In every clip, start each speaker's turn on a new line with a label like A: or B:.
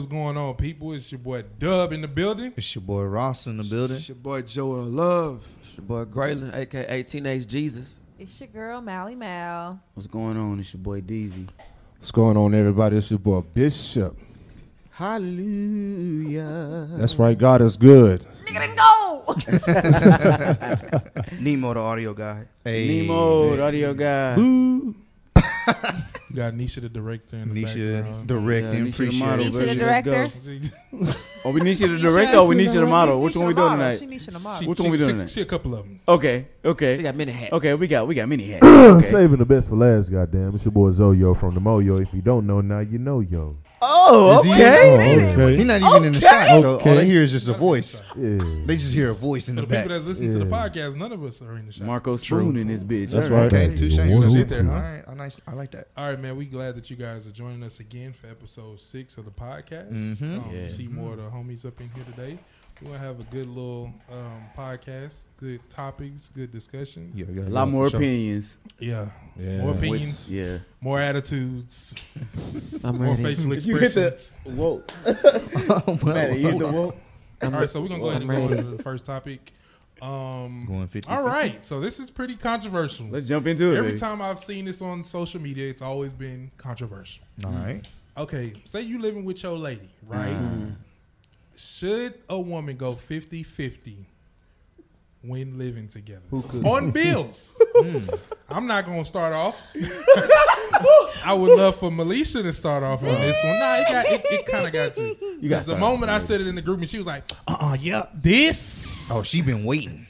A: what's going on, people? It's your boy Dub in the building.
B: It's your boy Ross in the building.
C: It's your boy Joel Love.
D: It's your boy Graylin, aka Teenage Jesus.
E: It's your girl Mally Mal.
F: What's going on? It's your boy Deezy.
G: What's going on, everybody? It's your boy Bishop.
F: Hallelujah.
G: That's right, God is good.
E: Nigga didn't go.
B: Nemo, the audio guy. Hey,
F: Nemo, the audio guy.
A: We got Nisha the director in the
B: Nisha
A: background.
B: directing,
F: Yeah, Nisha the
B: appreciate
F: model.
E: Nisha the director.
F: Let's go. Oh, we Nisha the director or we Nisha the model? Which one we doing tonight?
E: She Nisha the model.
F: Which one we doing
A: she-
F: tonight?
A: She a couple of them.
F: Okay, okay.
D: She got many hats.
F: okay. We got we got many hats. Okay.
G: Saving the best for last, goddamn. It's your boy Zoyo from the Moyo. If you don't know now, you know yo.
F: Oh,
B: Is he-
F: okay.
G: Oh, okay.
B: He's not even in the shot, so all
G: Okay.
B: they hear is just a voice.
G: Yeah.
B: They just hear a voice in
A: For
B: the
A: the people that's listening to the podcast, none of us are in the shot.
F: Marco Spoon in this bitch.
G: That's
F: All
G: right.
B: Okay,
G: Yeah,
B: two
G: one
B: shames.
G: who-
A: there.
B: All right, I nice. I like that.
A: All right, man. We glad that you guys are joining us again for episode six of the podcast.
B: Mhm.
A: Um,
F: Yeah.
A: See more of the homies up in here today. We're gonna have a good little um, podcast, good topics, good discussion.
B: Yeah, yeah,
F: A lot more
B: sure.
F: opinions.
A: Yeah,
G: Yeah.
A: more
F: With-
A: opinions,
F: yeah.
A: more attitudes,
D: I'm
A: more
D: ready.
A: facial
F: You hit the
A: expressions.
F: whoa.
B: well,
F: Man, you hit the whoa.
A: All right, so we're gonna go ahead and
D: I'm
A: go
D: ready.
A: into the first topic. Um,
B: Going 50.
A: all right, so this is pretty controversial.
F: Let's jump into it.
A: Every
F: baby.
A: time I've seen this on social media, it's always been controversial.
B: All right.
A: Okay, say you living with your lady, right?
F: Mm.
A: Should a woman go 50-50 when living together?
G: Who could?
A: On bills. I'm not gonna start off. I would love for Melisha to start off on this one. Nah, it, got, it, it kind of got you.
F: You got
A: the moment I said it in the group, and she was like, "Uh, uh yeah, this."
B: Oh, she been waiting.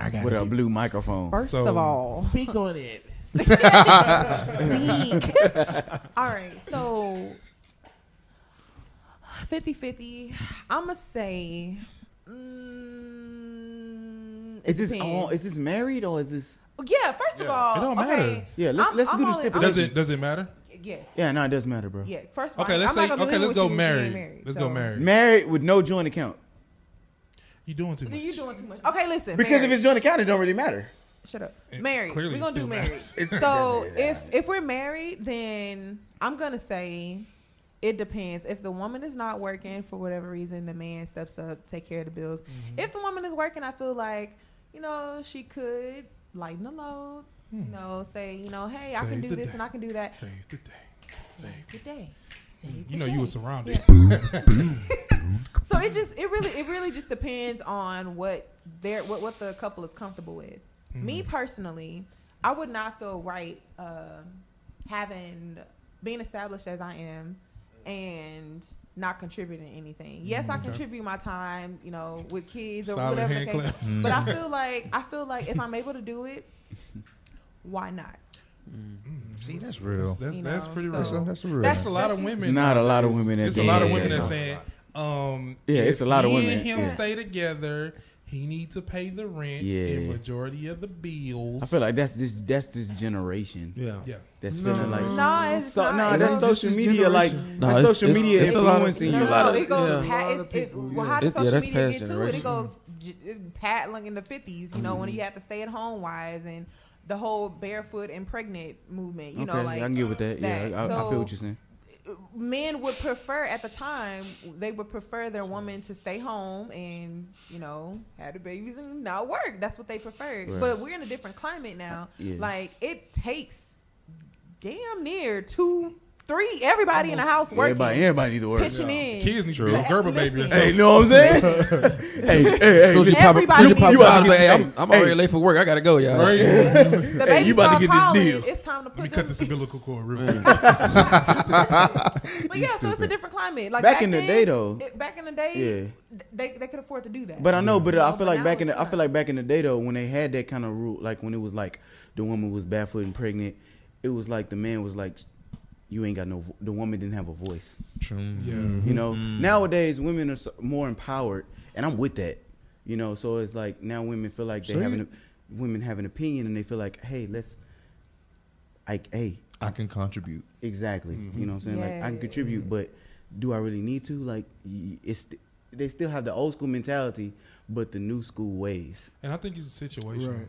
B: I got
F: with a blue microphone.
E: First
A: So-
E: of all,
C: Speak on it.
E: speak. all right, so 50-50, I'm gonna say. Mm, it
F: Is this all? Is this married or is this?
E: Yeah, first of all,
A: It don't
E: okay.
A: matter.
F: Yeah, let's
E: I'm-
F: let's
E: I'm
F: do the
E: only-
F: stipulations.
A: Does it does it matter?
E: Yes.
F: Yeah, no, it doesn't matter, bro.
E: Yeah. First of all,
A: Okay, let's
E: I'm
A: say
E: not gonna
A: okay, let's go
E: you being
A: married. Let's
E: so-
A: go married.
F: Married with no joint account.
A: You doing too much.
E: You doing too much. Okay, listen.
F: Because
E: married.
F: if it's joint account, it don't really matter.
E: Shut up.
A: It
E: married.
A: clearly
E: We're gonna do
A: still
E: married. So if if we're married, then I'm gonna say it depends. If the woman is not working for whatever reason, the man steps up, take care of the bills.
A: Mm-hmm.
E: If the woman is working, I feel like you know she could lighten the load. You know, say you know, hey, I
A: Hmm.
E: Can do this
A: day.
E: and I can do that.
A: Save the day.
E: Save the day. Save
A: You
E: the
A: know you were surrounded.
E: So it just it really it really just depends on what their what what the couple is comfortable with. Me
A: Mm-hmm.
E: personally, I would not feel right uh, having being established as I am and not contributing anything. Yes, I
A: mm-hmm.
E: contribute my time, you know, with kids or
A: Silent
E: whatever. the
A: hand
E: case-
A: claps.
E: But I mm-hmm. feel like I feel like if I'm able to do it, why not? Mm-hmm.
B: See, that's real.
A: That's,
E: You
A: that's pretty
E: so-
B: a,
A: real.
B: that's a real.
A: That's a
B: one.
A: lot of women.
F: Not a lot of women that
A: It's a lot of women
F: Yeah.
A: that saying, um,
F: Yeah, it's a lot of
A: me
F: women,
A: And him
F: yeah.
A: stay together. He need to pay the rent
F: Yeah.
A: and majority of the bills.
F: I feel like that's this that's this generation
G: Yeah.
A: yeah.
F: that's feeling like
E: No, it's
F: so,
E: not.
F: nah,
E: It
F: that's
E: goes-
F: social media like.
D: No,
F: that's
D: it's-
F: social
D: it's-
F: media
D: it's a lot of-
F: influencing you.
E: no,
D: lot
E: no,
D: of-
E: it goes
D: yeah.
E: pat.
G: A lot
E: It's,
G: of
E: it, well,
G: yeah.
E: how did
D: It's- yeah,
E: social media
D: past
E: get to it?
D: generation.
E: It goes j- it in the fifties, you know, when you mm-hmm. had to stay at home wives and the whole barefoot and pregnant movement. You
F: okay,
E: know, like
F: I can get with that. Yeah,
E: that.
F: I, I
E: So-
F: feel what you're saying.
E: Men would prefer at the time they would prefer their woman to stay home and you know have the babies and not work. That's what they preferred.
F: Right.
E: But we're in a different climate now.
F: Yeah.
E: Like it takes damn near two, three, everybody in the house working,
F: Everybody, everybody need to work.
E: pitching in.
A: Kids need
B: True.
A: to be Gerber baby. or
E: Listen.
F: Hey, you know what I'm saying? hey, hey, hey.
D: So she
F: listen.
D: pop,
E: Everybody
D: so she pop
E: needs-
D: out,
F: You
D: but, hey, I'm, I'm
F: hey.
D: already late for work. I gotta go, y'all.
A: Right?
E: The baby
F: you about to
E: start
F: get this
E: calling,
F: deal.
E: It's time to
A: Let me
E: put
A: cut
E: them.
A: this umbilical cord real mm. quick.
E: But yeah, so it's a different climate. Like
F: Back in the
E: then,
F: day, though.
E: it- back in the day,
F: Yeah.
E: they they could afford to do that.
F: But I know, but I feel like back in the, I feel like back in the day though, when they had that kind of rule, like when it was like the woman was barefoot and pregnant, it was like the man was like, you ain't got no, vo- the woman didn't have a voice.
B: True.
A: Yeah. Mm-hmm.
F: You know, mm-hmm. nowadays women are so, more empowered, and I'm with that. You know, so it's like now women feel like they
B: So
F: have
B: you-
F: an women have an opinion, and they feel like, hey, let's, like, hey,
B: I can contribute.
F: exactly. You mm-hmm. know what I'm saying? Like I can
E: Yeah.
F: contribute, but do I really need to? Like, it's they still have the old school mentality, but the new school ways.
A: And I think it's a situation.
C: Right.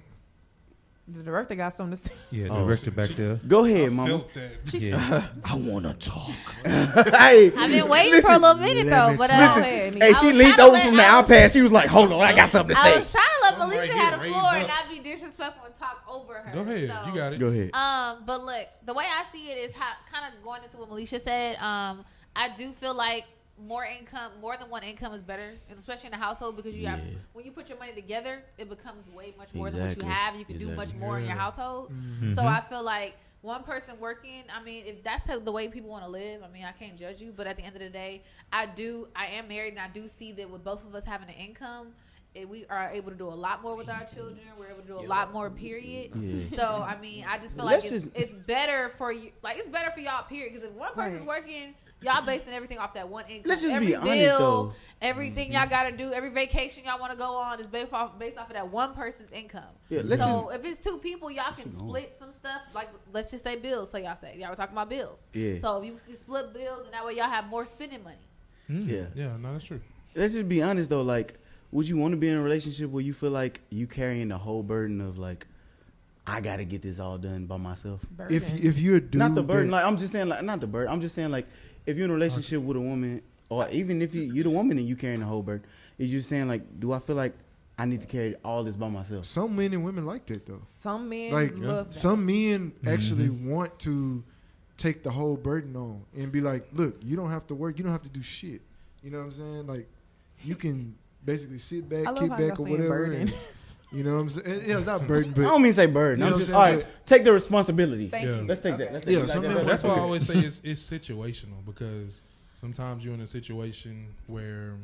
E: The director got something to say.
B: Yeah,
F: Oh,
B: director back there.
F: Go
A: I
F: ahead, mama.
A: felt that.
E: She's
B: Yeah.
F: I wanna talk. hey,
H: I've been waiting for a little minute though, but
E: Go
H: uh,
E: ahead,
F: hey, she
H: was
F: leaned over
H: let-
F: from the iPad. She was like, "Hold on, I got something to
H: I
F: say."
H: was trying to let
A: Something
H: Alicia
A: right
H: have the floor
A: raised
H: and
A: up.
H: not be disrespectful and talk over her.
A: Go ahead,
H: So,
A: you got it.
F: Go ahead.
H: Um, but look, the way I see it is how kind of going into what Alicia said. Um, I do feel like more income, more than one income is better, and especially in a household because you have when you put your money together, it becomes way much more than what you have. You can do much
F: Exactly.
H: more in your household.
B: Mm-hmm.
H: So I feel like one person working. I mean, if that's how, the way people want to live, I mean, I can't judge you. But at the end of the day, I do. I am married, and I do see that with both of us having an income. eh, we are able to do a lot more with our children. We're able to do a lot more. Period.
F: Yeah.
H: So I mean, I just feel
F: Let's
H: like it's,
F: just-
H: it's better for you. Like it's better for y'all. Period. Because if one person's working, y'all basing everything off that one income.
F: Let's just
H: every
F: be honest,
H: bill,
F: though.
H: Everything y'all mm-hmm. got to do, every vacation y'all want to go on is based off based off of that one person's income.
F: Yeah, let's
H: so if it's two people, y'all can split some stuff. Like let's just say bills. So y'all say y'all were talking about bills.
F: Yeah.
H: So if you, you split bills, and that way y'all have more spending money. Hmm.
F: Yeah.
A: Yeah, no, that's true.
F: Let's just be honest though. Like, would you want to be in a relationship where you feel like you carrying the whole burden of like, I got to get this all done by myself?
C: If
E: Burden.
C: if you're a dude,
F: not the burden.
C: that-
F: Like I'm just saying, like not the burden. I'm just saying, like if you're in a relationship with a woman, or even if you you're the woman and you carrying the whole burden, is you saying like, do I feel like I need to carry all this by myself?
C: some men and women like that though.
E: some men
C: Like
E: love that.
C: some men mm-hmm. actually want to take the whole burden on and be like, look, you don't have to work, you don't have to do shit. You know what I'm saying? Like you can basically sit back, kick back
E: y'all
C: or
E: saying
C: whatever.
E: burden.
C: and- you know what I'm saying? Yeah, not burden,
F: I don't mean to say burden.
C: You
F: I'm
C: know
F: just
C: what I'm
F: right.
C: saying?
F: Take the responsibility.
E: Thank
A: Yeah.
E: you.
F: Let's take that. Let's take
C: Yeah,
F: that. Like.
A: That's why I always say it's it's situational because sometimes you're in a situation where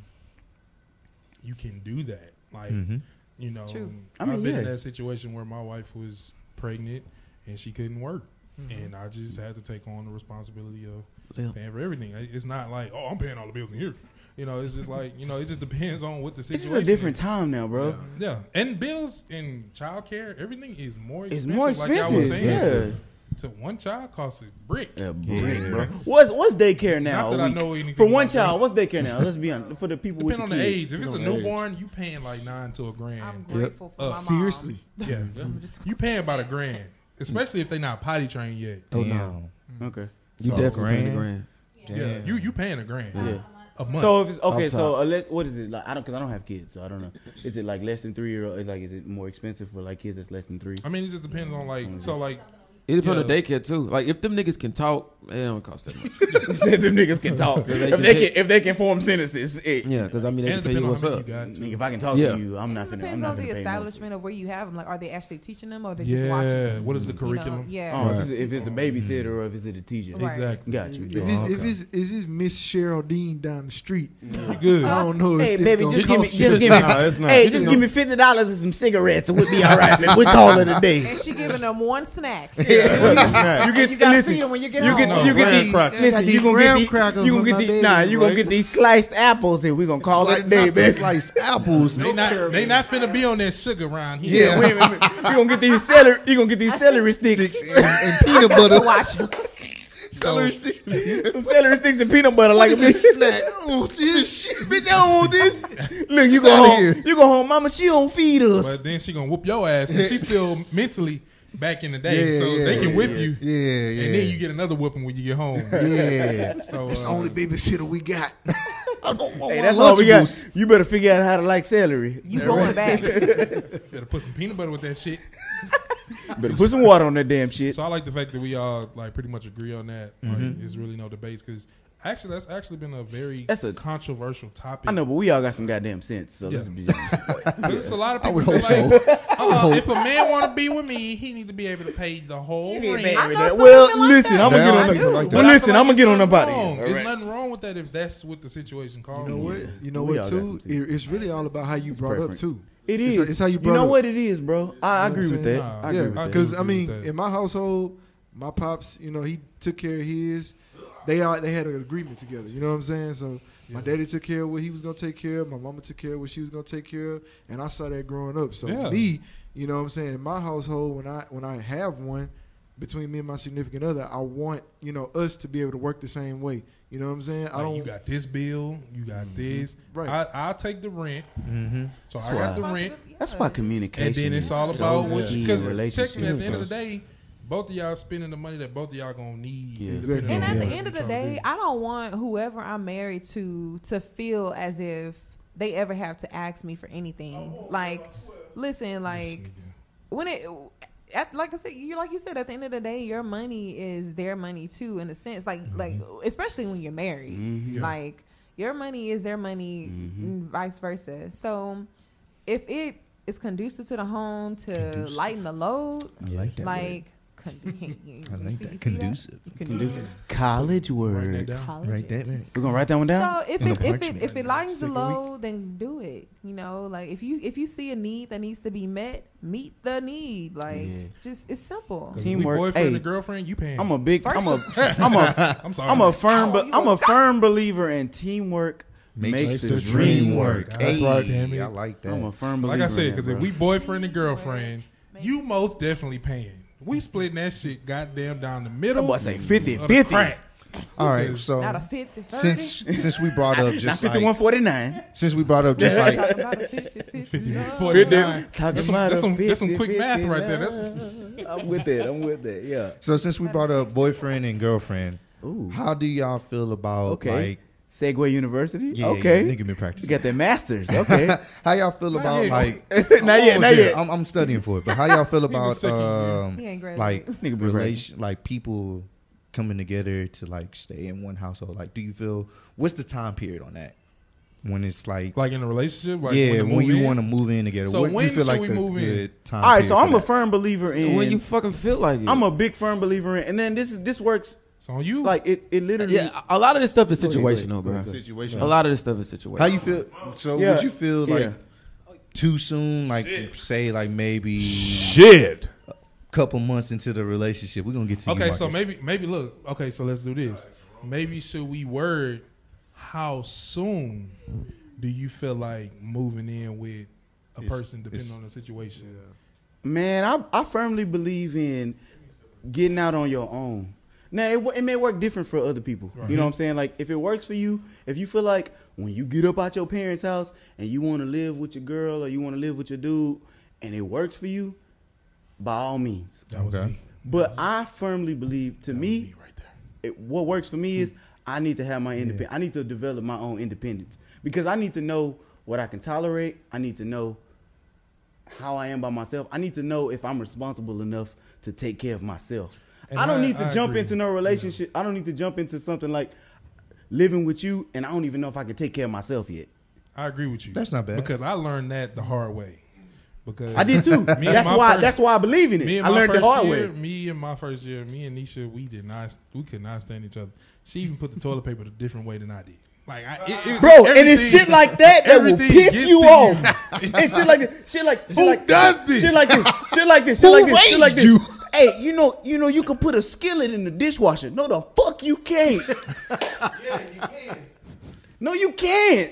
A: you can do that. Like
B: Mhm.
A: you know,
E: True.
F: I
A: I've
F: mean,
A: been in that situation where my wife was pregnant and she couldn't work, and I just had to take on the responsibility of
D: Yeah.
A: paying for everything. It's not like oh I'm paying all the bills in here. You know, it's just like you know, it just depends on what the
F: This
A: situation.
F: is a different time now, bro.
A: Yeah, yeah. and bills and childcare, everything is more
F: It's
A: expensive.
F: more
A: Like I was
F: expensive.
A: saying,
F: yeah.
A: to one child costs a brick.
F: Yeah,
B: Yeah.
F: brick, bro. What's what's daycare now?
A: Not that
F: a
A: I
F: week?
A: know anything
F: For one
A: about
F: child, what's daycare now? Let's be honest. For the people
A: Depend on
F: with
A: the
F: the
A: age. If it's a
F: Depend age.
A: newborn, you paying like nine to a grand.
E: I'm grateful for
A: Uh,
E: my mom.
C: seriously.
A: yeah, yeah. you paying about a grand, especially if they not potty trained yet.
D: Oh no,
F: Okay.
D: you
A: So,
D: definitely paying a
B: grand.
D: grand.
A: Yeah, you you paying a grand
F: Yeah.
A: A month.
F: So if it's okay, so
D: top.
F: uh, let's what is it like? I don't because I don't have kids, so I don't know. Is it like less than three year old? Is like is it more expensive for like kids that's less than three?
A: I mean, it just depends on like so like
D: It depends on
A: Yeah.
D: daycare too. Like if them niggas can talk, it don't cost that much.
F: Said them niggas can talk.
D: They
F: if
D: can
F: they
D: take-
F: can if they can form sentences, it,
D: Yeah, because I mean they can
A: it
D: tell you what's up.
A: you
F: nigga, if I can talk
D: Yeah.
F: to you, I'm not
E: It
F: finna. I'm
E: depends
F: not
E: on
F: finna
E: the establishment of where you have them. Like, are they actually teaching them, or are they just watching?
A: Yeah, what is the
E: You know,
A: curriculum?
E: yeah.
F: Oh,
D: Right.
F: if, it's, if it's a babysitter or if it's a teacher.
E: Right.
A: Exactly.
F: Got you.
C: If
F: Yeah.
C: it's
B: Oh,
C: if
B: okay.
C: it's is this Miss Cheryl Dean down the street,
A: You good?
C: Oh, I don't know
F: Hey
C: if this
F: baby,
C: gonna
F: just give me,
C: cost
F: just
C: you.
F: give me,
B: Nah, it's not.
F: hey,
B: You
F: just
B: just
F: give me fifty dollars and some cigarettes, and we'll be all right. Man. We call it a day.
E: And she giving them one snack.
F: You get
E: you gotta
F: listen,
E: feed them when you get
F: you
E: home.
F: get
B: No,
F: you get oh,
B: graham
F: these
B: crackers.
F: Listen. You gonna get these,
C: crackers
F: you gonna get these nah. You gonna get these sliced apples, and we gonna call it a day, baby.
B: sliced apples.
A: They not they not finna be on that sugar around here.
F: Yeah, wait, wait, wait. You gonna get these celery? You gonna get these celery sticks?
B: and, and peanut butter.
E: Watch 'em.
B: Celery sticks.
F: Some celery sticks and peanut butter, like a bitch.
B: snack. Oh, this shit.
F: Bitch, I don't want this. Look, you go
B: outta
F: home.
B: here.
F: You go home, mama. She don't feed us.
A: But then she gonna whoop your ass because she's still mentally back in the day,
B: Yeah,
A: so
B: yeah,
A: they can
B: yeah,
A: whip
B: yeah.
A: you,
B: Yeah, yeah.
A: and then you get another whooping when you get home.
B: Yeah.
A: So
C: It's the
A: uh,
C: only babysitter we got.
B: I don't want
F: Hey, that's all we got.
B: Lunchables.
F: You better figure out how to like celery.
E: You going back?
A: better put some peanut butter with that shit.
F: Better put some water on that damn shit.
A: So I like the fact that we all like pretty much agree on that. Like, there's really no debates because actually that's actually been a very
F: That's a-
A: controversial topic.
F: I know, but we all got some goddamn sense. So let's be honest.
A: There's a lot of
B: I
A: people
B: would
A: be
B: hope
A: like,
B: so.
A: uh, if a man want to be with me, he needs to be able to pay the whole
F: You
A: rent.
F: to
E: I
F: marry
E: know
F: that.
E: some
F: Well,
E: like
F: listen,
E: that.
F: I'm gonna
B: Yeah,
F: get on the.
B: like
F: Well,
B: that.
F: listen, I'm gonna get on
A: the
F: up out
A: wrong. There's
F: all right?
A: nothing wrong with that if that's what the situation calls.
C: You know what? You know
F: We
C: what too?
F: some sense.
C: It, it's really all about how you brought up
F: preference.
C: too.
F: It
C: It's
F: is.
C: like- it's how you brought.
F: You know
C: up.
F: what it is, bro. I, I agree with that. I agree
C: yeah,
F: with that.
C: because I mean, in my household, my pops, you know, he took care of his. They all they had an agreement together. You know what I'm saying? So my daddy took care of what he was gonna take care of. My mama took care of what she was gonna take care of, and I saw that growing up. So
A: Yeah.
C: me, you know what I'm saying? In my household, when I when I have one, between me and my significant other, I want you know us to be able to work the same way. You know what I'm saying? I don't.
A: you got this bill, you got this.
C: Right.
A: I, I'll take the rent.
G: Mm-hmm.
A: So
F: That's
A: I got the rent.
F: That's why communication.
A: And then it's
F: is
A: all
F: so
A: about what
F: key
A: you
F: in
A: because check
F: relationships,
A: at the end of the day, both of y'all spending the money that both of y'all gonna need.
F: Yeah.
C: Exactly.
E: And
A: on
E: at the end of the day. I don't want whoever I'm married to to feel as if they ever have to ask me for anything. Like, listen, like when it. At, like I said, you like you said, at the end of the day, your money is their money too, in a sense. Like, like especially when you're married,
F: Mhm.
E: Like your money is their money,
F: Mhm.
E: and vice versa. So, if it is conducive to the home to lighten the load,
B: I like that.
E: like, con- you
B: I
E: see-
B: like
E: you
B: that. Conducive.
E: Conducive.
F: College
A: Write that
F: word.
A: down.
E: College
B: Right
E: is-
B: there.
F: We're gonna write that one down.
E: So if it, if it if it lightens the
C: Sick a week.
E: load, then do it. You know, like if you if you see a need that needs to be met, meet the need. Like
F: Yeah.
E: just it's simple.
F: Teamwork.
A: Boyfriend
F: Hey.
A: and girlfriend, you paying.
F: I'm a big.
E: First
F: I'm a.
E: of-
F: I'm a.
A: I'm sorry.
F: I'm a firm.
E: Oh,
F: But I'm a firm believer in teamwork makes, the, dream work.
A: That's right, damn it.
B: I like that.
F: I'm a firm believer.
A: Like I said, because if we boyfriend and girlfriend, you most definitely paying. We splitting that shit goddamn down the middle.
F: That boy say 50,
A: of the
F: 50.
A: crack.
B: All right, so
E: Not a fifty, thirty.
B: since since we brought up
F: not
B: just
F: fifty
B: like,
F: one forty nine.
B: since we brought up just like
E: Talking about a 50, 50,
A: 50, 49.
F: Talking
A: That's some,
F: about
A: that's some, that's some
F: 50,
A: quick math right there. That's
F: I'm with it. I'm with it. Yeah.
B: so since we brought up boyfriend and girlfriend,
F: Ooh.
B: how do y'all feel about
F: Okay.
B: like
F: Segue University.
B: yeah,
F: okay.
B: yeah, nigga been
F: you
B: practicing.
F: got their masters. Okay.
B: How y'all feel about
A: yet.
B: like
F: not yet. Not
B: almost
F: yet.
B: I'm, I'm studying for it, but how y'all feel about
A: second
B: um
E: He ain't graduated.
B: like
F: Nigga
B: relation like people coming together to like stay in one household? Like, do you feel what's the time period on that? When it's like,
A: like in a relationship. Like
B: yeah,
A: when,
B: when, you want to move in together,
A: So
B: what
A: when
B: you feel
A: should
B: like
A: we
B: the
A: move in?
B: time?
F: All right. So I'm a
B: that?
F: firm believer in.
D: when you fucking feel like it.
F: I'm a big firm believer in, and then this is this works
A: So on you,
F: like it. It literally.
D: yeah. A lot of this stuff is
F: Go ahead, go ahead,
D: situational, bro.
F: ahead, go
B: situation.
D: A lot of this stuff is situational.
B: How you feel? So
F: Yeah.
B: would you feel like
F: Yeah.
B: too soon? Like say like maybe
G: Shit.
B: couple months into the relationship. We're gonna get to you,
A: okay. So
B: Marcus.
A: maybe maybe look. Okay, so let's do this. Maybe should we word how soon do you feel like moving in with a
B: It's-
A: person depending
B: it's-
A: on the situation?
F: Man, I I firmly believe in getting out on your own. Now it, it may work different for other people. You know what I'm saying? Like if it works for you, if you feel like when you get up out your parents' house and you want to live with your girl or you want to live with your dude, and it works for you, by all means.
A: That was
B: Okay.
A: me.
F: But I firmly believe, to
A: That was
F: me,
A: right there.
F: it, what works for me is hmm. I need to have my independence. I need to develop my own independence because I need to know what I can tolerate. I need to know how I am by myself. I need to know if I'm responsible enough to take care of myself.
A: And
F: I don't
A: I-
F: need to
A: I
F: jump
A: agree.
F: into no relationship. I don't need to jump into something like living with you, and I don't even know if I can take care of myself yet.
A: I agree with you.
B: That's not bad.
A: because I learned that the hard way. Because
F: I did too.
A: Me
F: that's why.
A: first-
F: that's why I believe in it. I learned the hard
A: year,
F: way.
A: me and my first year, me and Nisha, we did not, we could not stand each other. She even put the toilet paper a different way than I did. Like, I, it, it-
F: Bro, and it's shit like that that will piss you
A: to
F: off. and shit like this, shit like shit
A: Who
F: like
A: does this?
F: Shit like this, shit like this, shit
B: Who
F: like this, shit like this.
B: You?
F: Hey, you know, you know, you can put a skillet in the dishwasher. No, the fuck you can't. No, you can't.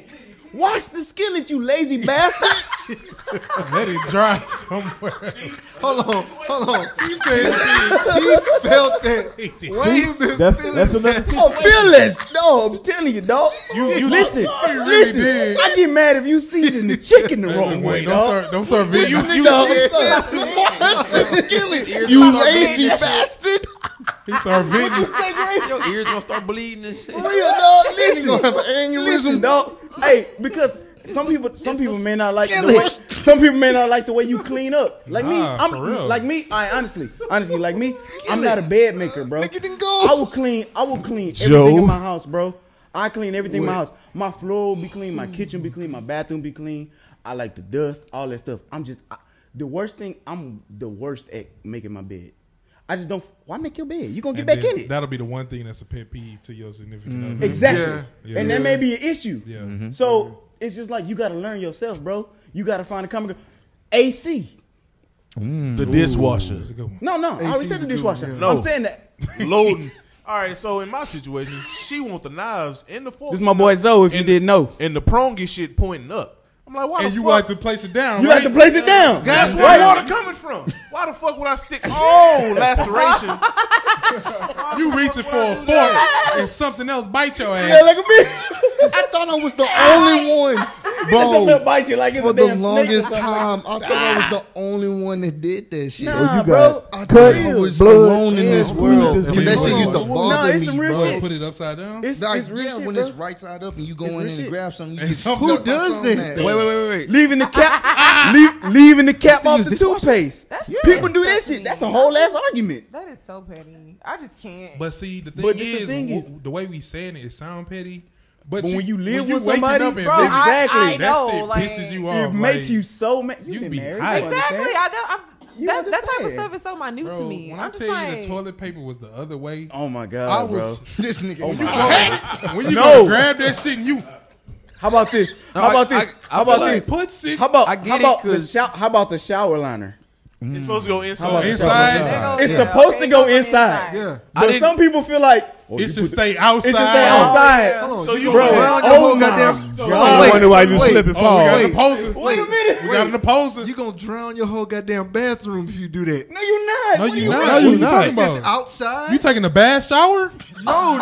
F: Wash the skillet, you lazy bastard.
A: Let it dry somewhere.
B: hold on, hold on.
C: He said he felt that. Wayne been
G: That's
C: feeling
G: that's another
C: that.
F: Oh, fearless. No, I'm telling you, dog. You, you listen,
A: really
F: listen.
A: did.
F: I get mad if you season the chicken the wrong way,
A: Wait, don't
F: dog.
A: start, don't start video.
B: You lazy bastard!
A: He start venting.
D: Your ears gonna start bleeding and shit.
F: For real, dog. Listen,
B: gonna have an
F: listen,
B: aneurysm.
F: dog. Hey, because some people, some people may not like the way. Some people may not like the way you clean up. Like me,
A: Nah,
F: I'm
A: for real.
F: like me. I honestly, honestly, like me, I'm not a bed maker, bro.
B: Make it then go.
F: I will clean. I will clean
G: Joe.
F: everything in my house, bro. I clean everything in my house. My floor will be clean. My kitchen be clean. My bathroom be clean. I like the dust, all that stuff. I'm just I, the worst thing. I'm the worst at making my bed. I just don't. Why make your bed? You gonna get
A: And
F: back
A: then
F: in it.
A: That'll be the one thing that's a pet peeve to your significant mm-hmm. other.
F: Exactly.
C: Yeah.
A: Yeah.
F: And that may be an issue.
A: Yeah.
F: So mm-hmm. It's just like you got to learn yourself, bro. You got to find a common. AC. Mm.
G: The dishwasher.
A: That's a good one.
F: No, no. I already said the dishwasher.
C: one,
G: yeah.
F: I'm saying that.
G: Loading. All right, so in my situation, she want the knives in the forks.
F: This is my boy Zoe. If you didn't know.
G: and the prongy shit pointing up.
I: I'm like, why
A: and you
I: fuck?
A: like to place it down.
F: You
A: right?
F: like to place it down.
I: That's where
F: Right.
I: water coming from. Why the fuck would I stick? Oh, laceration.
A: You reaching for a fork and something else bite your ass.
F: Yeah, look at me.
B: I thought I was the only one,
F: Something that
B: bro.
F: you like it's
B: For
F: a
B: the
F: damn snake or
B: longest time, I thought I was the ah. only one that did that shit.
F: Nah, oh,
G: you
F: bro.
G: got
B: I
G: cut,
B: thought I was
G: blood,
B: alone in this
G: food
B: world.
G: disease.
B: Because that shit used to
A: No,
B: bother
F: it's
B: me,
F: real
B: bro.
F: shit.
A: Put it upside down.
F: It's,
B: Like,
F: it's real
B: yeah,
F: shit,
B: when
F: bro.
B: it's right side up and you go
F: It's
B: in and
F: shit.
B: grab something, you
A: And
B: get
A: some-
B: stuck
C: Who does this?
B: that-
D: Wait, wait, wait, wait, wait.
F: Leaving the cap, ah. leave, leaving the cap off the toothpaste.
E: That's
F: People do that shit. That's a whole ass argument.
E: That is so petty. I just can't.
A: But see, the thing
F: But this the
A: is,
F: is-
A: the way we saying it, it sound petty. But,
F: But
A: you-
F: when you live
A: you
F: with
A: waking
F: somebody,
A: up
E: Bro,
A: living-
E: I-
F: Exactly.
E: I
A: that
E: know,
A: shit
E: like-
A: pisses you off.
F: It makes you so mad. You
A: you
F: been
A: be
F: married.
A: hot.
F: you
E: exactly. I don't, I'm, that, that type of stuff is so minute
A: bro,
E: to me.
A: When
E: I'm
A: I
E: just
A: tell you
E: like,
A: the toilet paper was the other way,
F: Oh my god,
A: I
F: god,
A: was.
F: bro.
B: This nigga.
F: Oh
B: you
F: my
B: go-
F: god.
A: When you
F: No.
A: gonna grab that shit and you
F: How about this?
D: No,
F: How
D: I-
F: about this?
D: I- I
F: How about
D: like-
F: this?
A: put six
F: How about
D: I get it,
F: about shower? How about the shower liner?
I: It's mm. supposed to go inside.
F: How
A: inside,
F: It's
E: yeah,
F: supposed to
E: it
F: go
E: goes
F: inside.
C: Yeah.
F: But
D: didn't-
F: some people feel like oh,
A: it should stay outside.
F: It should stay
E: Oh,
F: outside.
E: yeah.
C: On.
I: So you
C: gonna
F: Bro,
C: drown
F: oh
C: your whole
F: my
C: goddamn.
I: So-
C: Wait,
G: I wonder why you
C: wait.
G: slip and
A: Oh,
G: fall.
A: we got
C: Wait.
A: an opposer.
F: Wait a minute.
A: We got an opposer.
C: You gonna drown your whole goddamn bathroom if you do that.
F: No, you're not.
A: No,
F: What are
A: you
F: you
A: not. No, you
G: What
A: not.
G: you
A: talking
C: If it's
A: about?
C: outside,
A: You taking a bath shower?
C: no.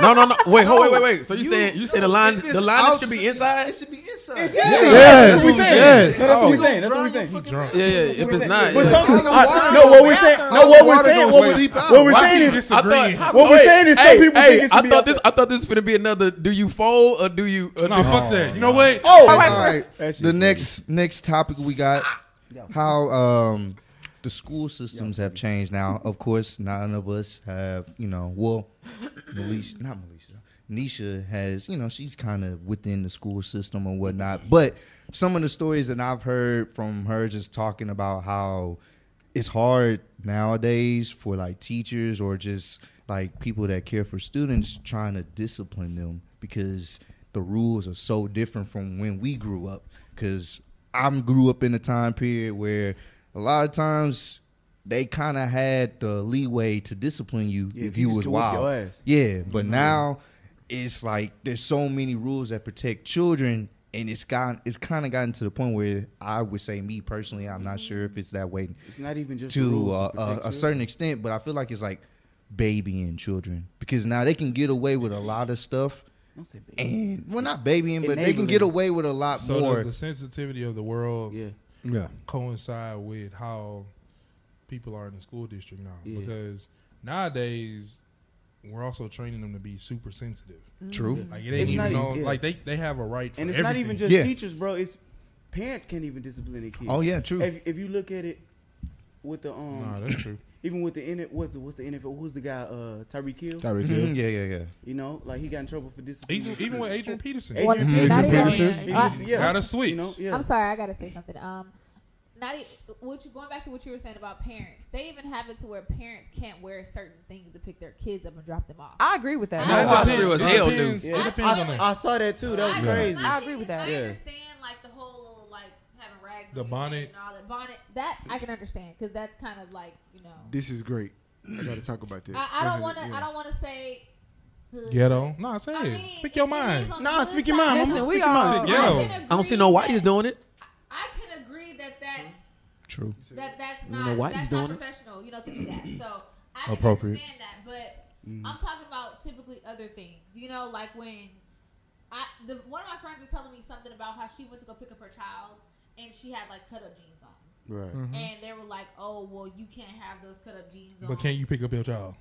D: No, no, no. Wait, wait, wait, wait. So you,
C: You-
D: saying you say the line the line should be inside?
C: It should be inside.
F: Yes,
G: Yes,
F: that's what we saying.
G: yes.
F: No, that's what we
C: Oh.
F: saying. That's what we
C: Drown
F: saying.
C: your fucking
A: drunk.
D: Yeah, yeah. If it's not,
F: But
D: yeah.
F: some, I- no, what we're saying, no, what we're saying, what, we,
C: seep out.
F: what we're saying
A: we
F: is.
D: I
F: what we're saying is, some
D: hey,
F: people
D: hey,
F: think it should
D: I thought this. I thought this was gonna be another. Do you fold or do you? Or
A: No, fuck that. You know what?
F: oh,
B: All right. The next next topic we got how um the school systems have changed now. Of course, none of us have, you know, well, Melisha, not Melisha. Nisha has, you know, she's kind of within the school system or whatnot. But some of the stories that I've heard from her just talking about how it's hard nowadays for like teachers or just like people that care for students trying to discipline them because the rules are so different from when we grew up. Because i grew up in a time period where a lot of times they kind of had the leeway to discipline you
F: Yeah,
B: if you was wild. yeah but now it's like there's so many rules that protect children and it's got it's kind of gotten to the point where i would say me personally i'm not sure if it's that way
F: It's not even just
B: to
F: rules
B: uh, a, a certain extent, but I feel like it's like babying children because now they can get away with a lot of stuff,
F: Don't say baby.
B: and well, not babying, but they can get away with a lot
A: So
B: more.
A: does the sensitivity of the world
F: Yeah,
G: Yeah.
A: coincide with how people are in the school district now?
F: Yeah.
A: Because nowadays we're also training them to be super sensitive.
B: True.
A: Like it ain't
F: It's
A: even
F: not
A: know,
F: even- yeah.
A: like they they have a right for
F: and it's not even
A: everything.
F: just
B: Yeah.
F: teachers, bro. It's parents can't even discipline their kids.
B: Oh yeah, true.
F: If, if you look at it with the um,
A: Nah, that's true.
F: even with the N- what's the what's the NFL? Who's the guy? Uh, Tyreek Hill.
G: Tyreek
B: Mhm, yeah, yeah, yeah.
F: You know, like he got in trouble for discipline.
A: Even, even with Adrian Peterson,
F: Adrian
H: Well,
F: Peterson.
H: not even-
G: Peterson.
H: uh,
F: Yeah.
A: gotta switch.
F: You know, yeah.
H: I'm sorry, I gotta say something. Um, not e- what you going back to what you were saying about parents. They even have it to where parents can't wear certain things to pick their kids up and drop them off.
E: I agree with that.
H: No,
A: It
H: I
D: sure as hell do.
F: Yeah.
A: It depends on
F: I, I saw that too. That was
H: I-
F: crazy.
H: my
E: I agree with that.
H: I
F: Yeah.
H: understand like the whole like having rags.
A: The bonnet.
H: and all that bonnet. That I can understand because that's kind of like you know.
C: This is great. I got to talk about this.
H: I, I don't want to.
C: yeah.
H: I don't want to say.
A: ghetto. No, say
H: I
A: it.
H: mean,
A: Speak your
H: it- it
A: mind.
H: is
F: Nah, speak your mind,
E: Listen,
F: mama.
E: we all.
H: I
A: ghetto.
D: I don't see no
H: agree
D: whiteys doing it.
H: I can agree that that's
B: True.
H: that that's
D: You
H: not
D: know why
H: that's
D: he's
H: not
D: doing it?
H: professional, you know, to do that. So I can
B: Appropriate.
H: understand that, but
F: Mm-hmm.
H: I'm talking about typically other things. You know, like when I the one of my friends was telling me something about how she went to go pick up her child and she had like cut up jeans on.
F: Right.
H: And they were like, "Oh, well, you can't have those cut up jeans on."
A: But can you pick up your child?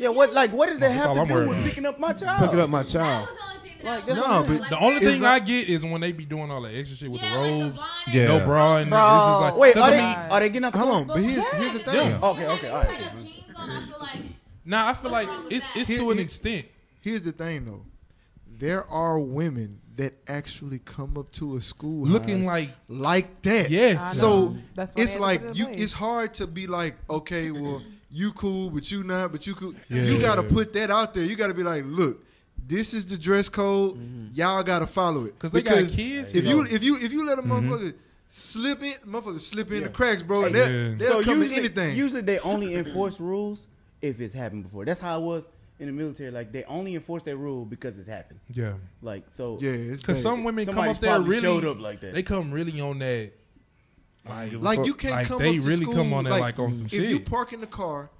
F: Yeah. What like what does that
A: That's
F: have
A: all
F: to
A: I'm
F: do
A: worried
F: with
A: about.
F: picking up my child?
G: Picking up my
H: That
G: child.
H: was the only thing that
F: Like,
H: I
F: that's
H: was
F: what I'm
A: The only thing
C: not-
A: I get is when they be doing all that extra shit with
H: yeah,
A: the
H: like
A: robes,
B: Yeah.
A: no bra, and
E: Bro.
A: it's just like
F: Wait, are
A: doesn't
F: they
A: mean-
F: are they getting up? the
C: Hold on, but here's here's the thing.
A: Yeah.
H: you
F: Okay, okay, all right.
H: cut up jeans on, I feel like
A: Nah, I feel like
H: wrong with
A: it's
H: that?
A: it's
C: Here-
A: to an
C: here-
A: extent.
C: Here's the thing, though. There are women that actually come up to a school
A: Looking like
C: like that.
A: yes,
E: I
C: So.
E: That's why
C: it's
E: had to
C: like
E: put it
C: you.
E: place.
C: It's hard to be like, okay, well, you cool, but you not, but you cool.
A: Yeah.
C: You got to put that out there. You got to be like, look, this is the dress code. Mm-hmm. Y'all got to follow it
A: 'Cause they got kids,
C: If
A: you
C: you
A: know.
C: if you if you let a mm-hmm. motherfucker slip in, motherfucker slip in the cracks, bro, and they'll, they'll
F: So
C: come to
F: usually,
C: anything.
F: usually they only enforce rules if it's happened before. That's how it was in the military, like they only enforce that rule because it's happened.
A: Yeah,
F: Like so,
C: Yeah, it's
A: because some women come up there
F: probably
A: really
F: showed up like that.
A: They come really on that. Like,
C: like you can't
A: like
C: come
A: they
C: up to
A: really
C: school,
A: come on there like, on some
C: if
A: shit.
C: you park in the car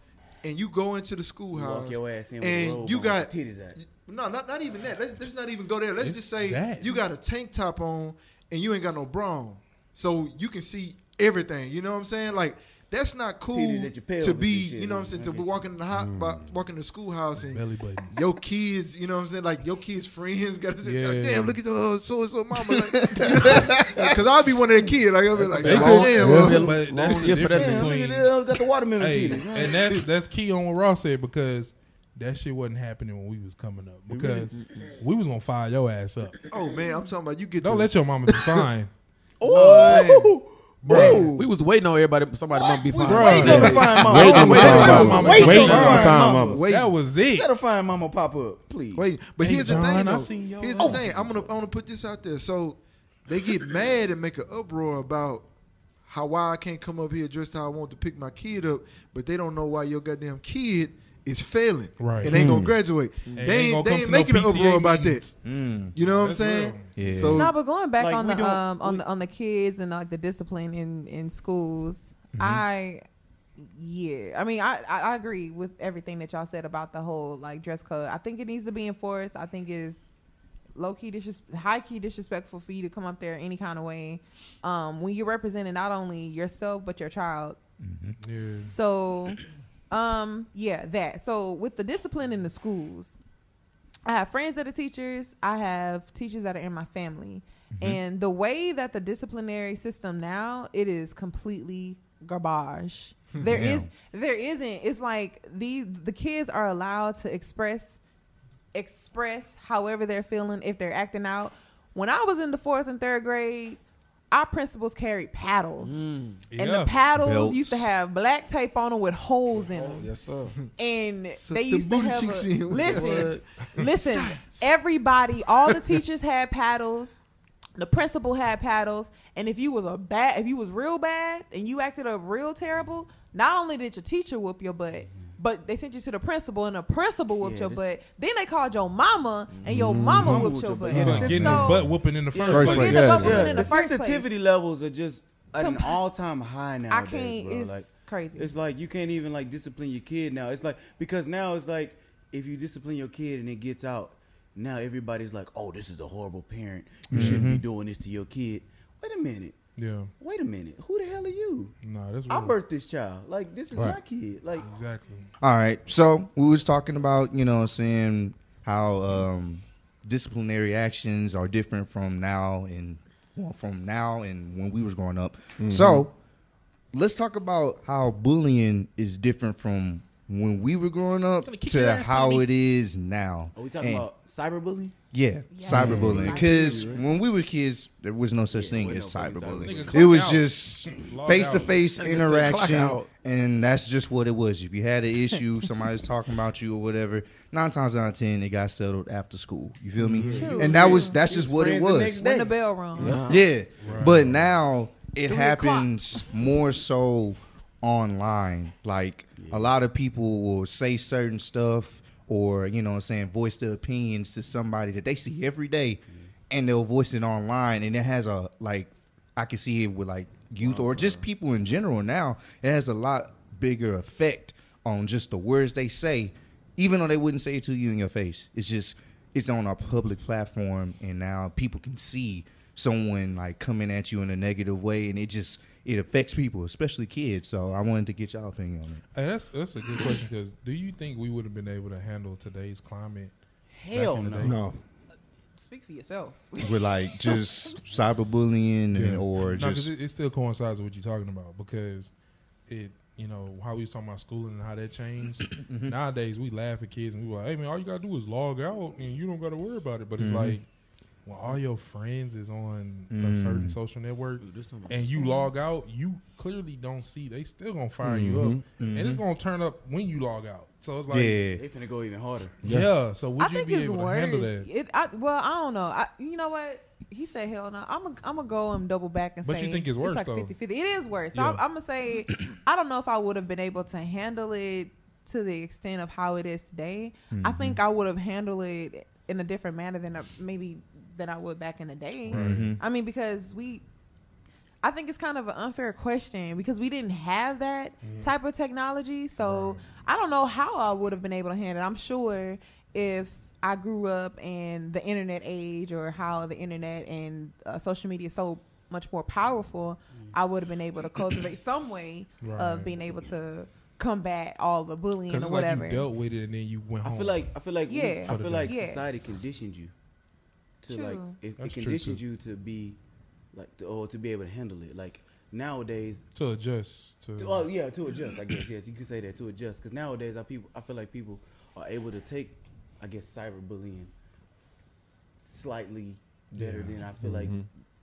C: and you go into the
F: you
C: schoolhouse
F: walk your ass in
C: and
F: robe
C: you got
F: titties out.
C: no, not not even that. Let's, let's not even go there. Let's
A: It's
C: just say
A: that.
C: you got a tank top on and you ain't got no bra on, so you can see everything. You know what I'm saying? Like that's not cool
F: Titties at your pelvis
C: to be. You know what I'm saying? To be walking in the hot,
A: Mm.
C: walking to the schoolhouse and
A: belly button.
C: your kids, you know what I'm saying? Like your kids' friends got to say,
A: Yeah.
C: "God damn, look at the so and so mama. Like, Because I'll be one of their kids. Like I'll be like,
A: They
C: "God
A: could-
C: damn,
A: yeah,
C: uh,
A: but that's the
D: Yeah, for that
A: difference
F: Damn, look
A: between.
F: that, got the watermelon
A: Hey,
F: titties.
A: and that's that's key on what Ross said because that shit wasn't happening when we was coming up because we was gonna fire your ass up.
C: oh man, I'm talking about you get
A: Don't
C: the,
A: let your mama be fine.
F: oh,
A: Bro.
D: We was waiting on everybody. Somebody might be fine.
A: Bro.
F: wait on to find mama.
G: Waiting on
F: wait
G: to
F: on
G: find
F: to
G: mama. Waiting
F: on to
G: on to
F: find
G: find
F: mama.
G: mama.
C: Wait.
A: that was it.
F: Let her find mama pop up, please.
C: Wait, but
A: Hey,
C: here's the thing.
A: I
C: Though.
A: seen your
C: Here's
A: ass.
C: the thing. I'm gonna I'm gonna put this out there. So they get mad and make an uproar about how why I can't come up here dressed how I want to pick my kid up, but they don't know why your goddamn kid is failing
A: Right.
C: and ain't
G: Mm.
C: gonna graduate.
A: And
C: they
A: ain't
C: ain't, they ain't
A: to no
C: making an
A: PTA
C: uproar about this.
B: Mm.
C: You know what I'm saying?
B: Yeah.
C: So
E: No, but going back
F: Like,
E: on the um on
F: we-
E: the on the kids and like the discipline in in schools,
F: Mm-hmm.
E: I yeah, I mean I, I I agree with everything that y'all said about the whole like dress code. I think it needs to be enforced. I think it's low key disres- high key disrespectful for you to come up there any kind of way um when you're representing not only yourself but your child
A: Yeah.
E: so, um, yeah, that. So with the discipline in the schools, I have friends that are teachers. I have teachers that are in my family, and the way that the disciplinary system now it is completely garbage. There
B: Damn.
E: is, there isn't. It's like the the kids are allowed to express express however they're feeling if they're acting out. When I was in the fourth and third grade, our principals carried paddles. Mm. And
A: Yeah.
E: the paddles
B: Belts.
E: used to have black tape on them with holes in them.
D: Yes, sir.
E: And
C: Suck
E: they
C: the
E: used to have
C: cheeks
E: a,
C: in.
E: listen, listen. Everybody, all the teachers had paddles. The principal had paddles, and if you was a bad, if you was real bad and you acted up real terrible, not only did your teacher whoop your butt, but they sent you to the principal, and the principal whooped
F: Yeah,
E: your butt. Then they called your mama, and your mm-hmm. mama
F: Mama
E: whooped
F: whooped
E: your
F: your
E: butt.
F: butt.
A: For
F: Yeah.
A: getting
E: So-
A: the butt whooping in the
F: Yeah.
A: first
B: First
A: place.
B: place,
E: Forget the
B: yeah.
E: butt whooping
F: Yeah,
E: in the
F: the
E: first
F: sensitivity
E: place.
F: levels are just at an all time high
E: now.
F: I
E: can't.
F: bro.
E: It's
F: Like,
E: crazy.
F: It's like you can't even like discipline your kid now. It's like because now it's like if you discipline your kid and it gets out, now everybody's like, "Oh, this is a horrible parent. You shouldn't be mm-hmm. doing this to your kid." Wait a minute.
A: Yeah.
F: Wait a minute. Who the hell are you?
A: Nah, that's
F: I
A: real.
F: birthed this child. Like this is
B: Right.
F: my kid. Like
A: Exactly.
B: All right. So we was talking about, you know, saying how um, disciplinary actions are different from now and well, from now and when we was growing up. So let's talk about how bullying is different from when we were growing up
A: Gonna
B: to
A: ass,
B: how
A: Tommy.
B: it is now.
F: are we talking
B: And-
F: about cyberbullying?
B: Yeah,
E: Yeah.
B: cyberbullying.
E: Yeah.
B: Because when we were kids, there was no such
F: Yeah,
B: thing as
F: no
B: cyberbullying.
A: cyberbullying.
B: It was
A: out.
B: just face to face interaction, and that's just what it was. If you had an issue, somebody was talking about you or whatever. Nine times out of ten, it got settled after school. You feel me?
E: True.
B: And that was that's just what it
F: Friends the
B: was.
F: next
E: when the bell rung.
B: Yeah,
A: Right.
B: but now it
E: Three
B: happens more so online. Like a lot of people will say certain stuff or, you know what I'm saying, voice their opinions to somebody that they see every day mm-hmm. and they'll voice it online and it has a like I can see it with like youth or just uh-huh. people in general now. It has a lot bigger effect on just the words they say, even though they wouldn't say it to you in your face. It's just it's on a public platform and now people can see someone like coming at you in a negative way and it just it affects people, especially kids. So I wanted to get y'all opinion on it.
A: Hey, that's that's a good question because do you think we would have been able to handle today's climate?
F: Hell
A: Back in the
F: no.
G: No.
E: Speak for yourself.
B: With like just cyberbullying and, or
A: no,
B: just
A: it, it still coincides with what you're talking about because it, you know, how we was talking about schooling and how that changed.
B: Mm-hmm.
A: Nowadays, we laugh at kids and we like, "Hey man, all you gotta do is log out and you don't gotta worry about it." But it's
B: Mhm.
A: like when all your friends is on a
B: Mm.
A: certain social network and you log out, you clearly don't see. They still gonna fire you up,
G: Mhm.
A: and it's gonna turn up when you log out. So it's like,
B: yeah.
F: They finna go even harder.
A: yeah. So would
E: I
A: you
E: think
A: be
E: it's
A: able to handle
E: worse.
A: that?
E: It, I, well, I don't know. I, you know what? He said, "Hell no." I'm gonna I'm go and double back and
A: But
E: say
A: you think it's worse,
E: like
A: though?
E: 50-50. It is worse. So
A: Yeah.
E: I'm, I'm gonna say I don't know if I would have been able to handle it to the extent of how it is today,
B: Mm-hmm.
E: I think I would have handled it in a different manner than I, maybe than I would back in the day.
B: Mhm.
E: I mean, because we, I think it's kind of an unfair question because we didn't have that type of technology. So I don't know how I would have been able to handle it. I'm sure if I grew up in the internet age or how the internet and uh, social media is so much more powerful, I would have been able to cultivate some way
A: Right.
E: of being able to combat all the bullying
A: Because
E: or
A: it's like
E: whatever.
A: you dealt with it and then you went home.
F: I feel like I feel like we-
E: Yeah.
F: I feel like
E: Yeah.
F: society conditioned you to
E: True.
F: like it, it
A: That's true,
F: conditioned
A: too.
F: you to be like to, or to be able to handle it. Like nowadays,
A: to adjust to.
F: to, oh yeah, to adjust. I guess yes, you could say that to adjust because nowadays I people I feel like people are able to take I guess cyberbullying slightly better
A: Yeah.
F: than I feel like mm-hmm.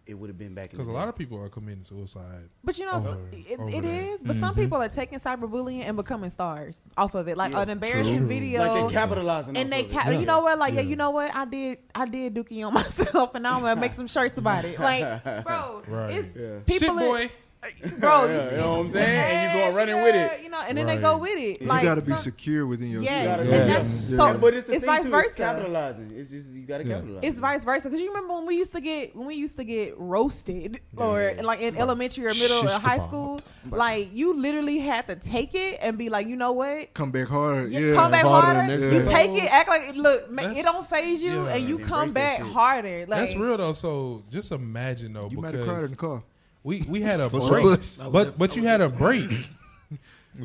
F: It would have been back
A: Because a
F: day.
A: lot of people are committing suicide.
E: But you know,
A: over-
E: it,
A: over
E: it
A: there.
E: is. But some
B: Mhm.
E: people are taking cyberbullying and becoming stars off of it, like
F: Yeah,
E: an embarrassing
B: true.
E: video.
F: like they capitalizing
E: and
F: off
E: they,
F: of it.
E: ca- you know what? Like, yeah.
A: Yeah.
E: you know what? I did, I did dookie on myself, and now I'm gonna make some shirts about it. Like, bro,
A: Right.
E: it's
F: Yeah.
E: people,
A: Shit,
E: in-
A: boy.
E: bro.
F: Yeah, you know what I'm saying? And you go running with it.
E: You know, and then they go with it.
C: You got to be
E: some-
C: secure within yourself.
E: Yes,
F: Yeah.
E: and that's
C: Yeah.
E: so.
F: but it's, the
E: it's
F: thing
E: vice
F: too,
E: versa.
F: It's capitalizing. It's just you got to capitalize.
E: It's vice versa because you remember when we used to get when we used to get roasted or like in elementary or middle or high
A: kebab.
E: school, like you literally had to take it and be like, you know what,
C: Come back hard.
E: you
C: Yeah.
E: come back
I: harder
E: harder. You take it, act like look, ma- it don't phase you,
A: yeah.
E: and you come back harder. Like
A: That's real though. So just imagine though,
C: You might have cried in the car.
A: We we had a break, but but you had a break.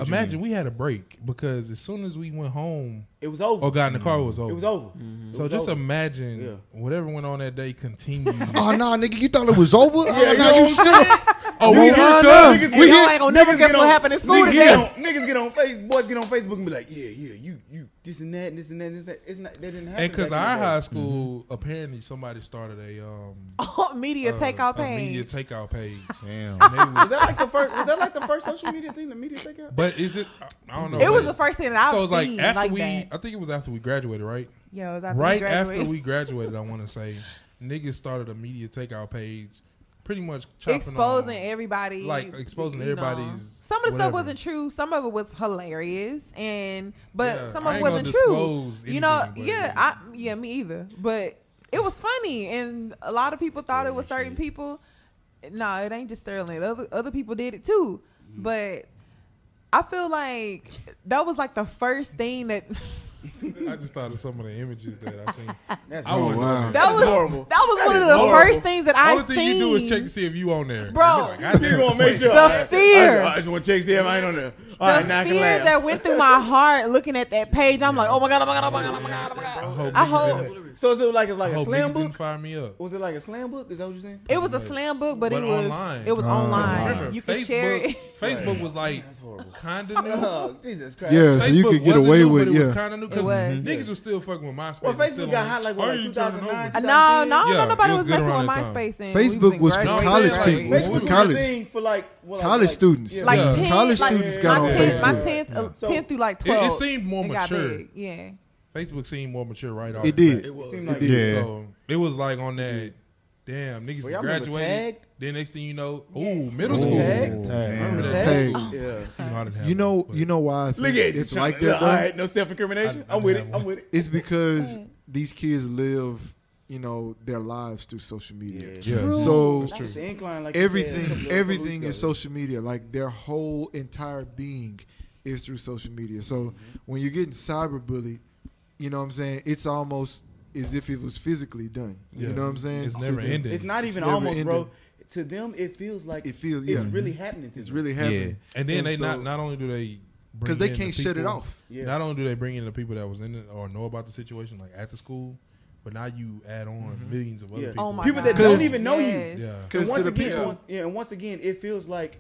A: Imagine we had a break because as soon as we went home
F: It was over.
A: or got in the car, it was over.
F: It was over. Mm-hmm. It
A: So
F: was
A: just
F: over.
A: imagine
F: Yeah.
A: whatever went on that day continued.
B: Oh nah, nigga, you thought it was over? oh,
F: you
B: nah,
F: know
B: you still.
A: Oh,
B: we
A: we
B: here
A: here,
B: now.
A: cuz.
E: and y'all ain't gonna never guess what happened in school
F: niggas
E: today.
F: Get on, niggas get on Facebook. Boys get on Facebook and be like, yeah, yeah, you, you, this and that, this and that, this and that. It's not. That didn't happen.
A: And because
F: back
A: our
F: the
A: high school, apparently somebody started a um
E: media
A: uh,
E: takeout
A: page. media
E: page.
A: takeout page.
B: Damn.
A: And
F: Was
A: was-
F: that like the first? Was that like the first social media thing? The media takeout.
A: but is it? I don't know.
E: It was the first thing that I've
A: So it's like after
E: like
A: we,
E: that.
A: I think it was after we graduated, right?
E: Yeah, it was after
A: right
E: we
A: after we graduated, I want to say, niggas started a media takeout page, pretty much
E: exposing
A: on,
E: everybody,
A: like exposing
E: you know.
A: everybody's.
E: Some of the stuff wasn't true. Some of it was hilarious, and but
A: Yeah,
E: some of it wasn't true.
A: disclose
E: You know, yeah, I yeah, me either. But it was funny, and a lot of people thought it was certain people. No, it ain't just Sterling. Other other people did it too,
A: Mm-hmm.
E: but I feel like that was like the first thing that
A: I just thought of some of the images that I seen.
F: That's
A: I wouldn't
C: wow.
A: know
E: that was
F: horrible.
E: that was one of the
F: horrible.
E: first things that I
A: Only thing
E: seen.
A: you do is check to see if you on there,
E: Bro.
A: And you're like,
F: You
A: "Goddamn,
F: gonna make sure.
E: The
F: all right.
E: fear.
F: I just want to check see if I ain't on there. All right, now I
E: the
F: can
E: fear
F: laugh.
E: that went through my heart looking at that page, I'm like, oh my god, oh my god, oh my god, oh my god, oh my
A: I
E: god.
A: hope
E: I hope-
A: didn't-
F: So is it like a,
A: I
F: like a
A: hope
F: slam
A: niggas didn't
F: book?
A: fire me up.
F: Was it like a slam book? Is that what you're saying?
E: It was a slam book, but,
A: But
E: it was
A: online.
E: it was
C: Oh.
E: online.
A: Remember,
E: you could
A: Facebook,
E: share it.
A: Facebook was like kind of new.
F: Oh, Jesus Christ.
C: Yeah, so you could get away
A: new,
C: with
A: but it was
C: yeah.
A: kind of new
E: It
A: because
E: was.
A: niggas was still fucking with MySpace.
F: Well,
A: and
F: Facebook
A: still
F: got
A: on-
F: hot like
A: Why
F: what,
A: are you turning
F: 2009?
A: over?
E: Uh, no, no,
A: Yeah,
E: no, nobody was
A: was good
E: messing with
A: that time.
E: MySpace.
C: Facebook was for college
E: grade.
C: people. Was for
F: was
C: college.
F: a thing for like well,
C: College
F: like,
C: students.
F: Yeah.
E: Like
A: Yeah.
E: 10,
C: College
E: like,
C: students
F: got
E: my
F: on
E: 10th, my
C: Facebook.
E: 10th, uh,
F: So-
E: 10th through like
A: It- it seemed more
E: got
A: mature.
E: big. Yeah.
A: Facebook seemed more mature right off.
C: It
A: the
C: did.
A: bat.
F: It seemed
C: It
F: like
C: did.
B: Yeah.
A: So it was like on that. Damn, niggas
F: Well, y'all
A: graduated. Then next thing you know, ooh,
E: Yes.
A: middle
F: Ooh.
A: school.
F: Tag?
A: Remember that?
C: Tag.
F: Yeah.
A: You know, I didn't have
C: You know, you know why I think
F: Look at you.
C: it's like that.
F: All
C: though?
F: right, no self incrimination.
A: I- I
F: I'm with it.
A: one.
F: I'm with it.
C: It's because these kids live, you know, their lives through social media.
A: Yeah.
E: True.
C: So
A: That's
F: That's
A: true.
F: the incline, like you said a
C: everything, everything is
F: of weeks ago.
C: social media. Like their whole entire being is through social media. So
F: Mm-hmm.
C: when you're getting cyberbullied, you know what I'm saying? It's almost as if it was physically done.
A: Yeah.
C: You know what I'm saying?
A: It's never
C: them.
A: ending.
F: It's not even
C: never
F: almost, bro. To them, it feels like
C: It feels Yeah.
F: it's really happening to
C: It's
F: them.
C: really happening. Yeah.
A: And then
C: And
A: they
C: so-
A: not not only do they
C: because they can't
A: the
C: shut it off.
F: Yeah.
A: Not only do they bring in the people that was in it or know about the situation, like at the school, but now you add on mm-hmm. millions of other
F: Yeah.
A: people.
E: Oh my
F: People
E: God.
F: that don't even know you.
A: Yeah.
F: And
C: Because
F: once
C: to the
F: again,
C: people,
F: one- yeah, and once again, it feels like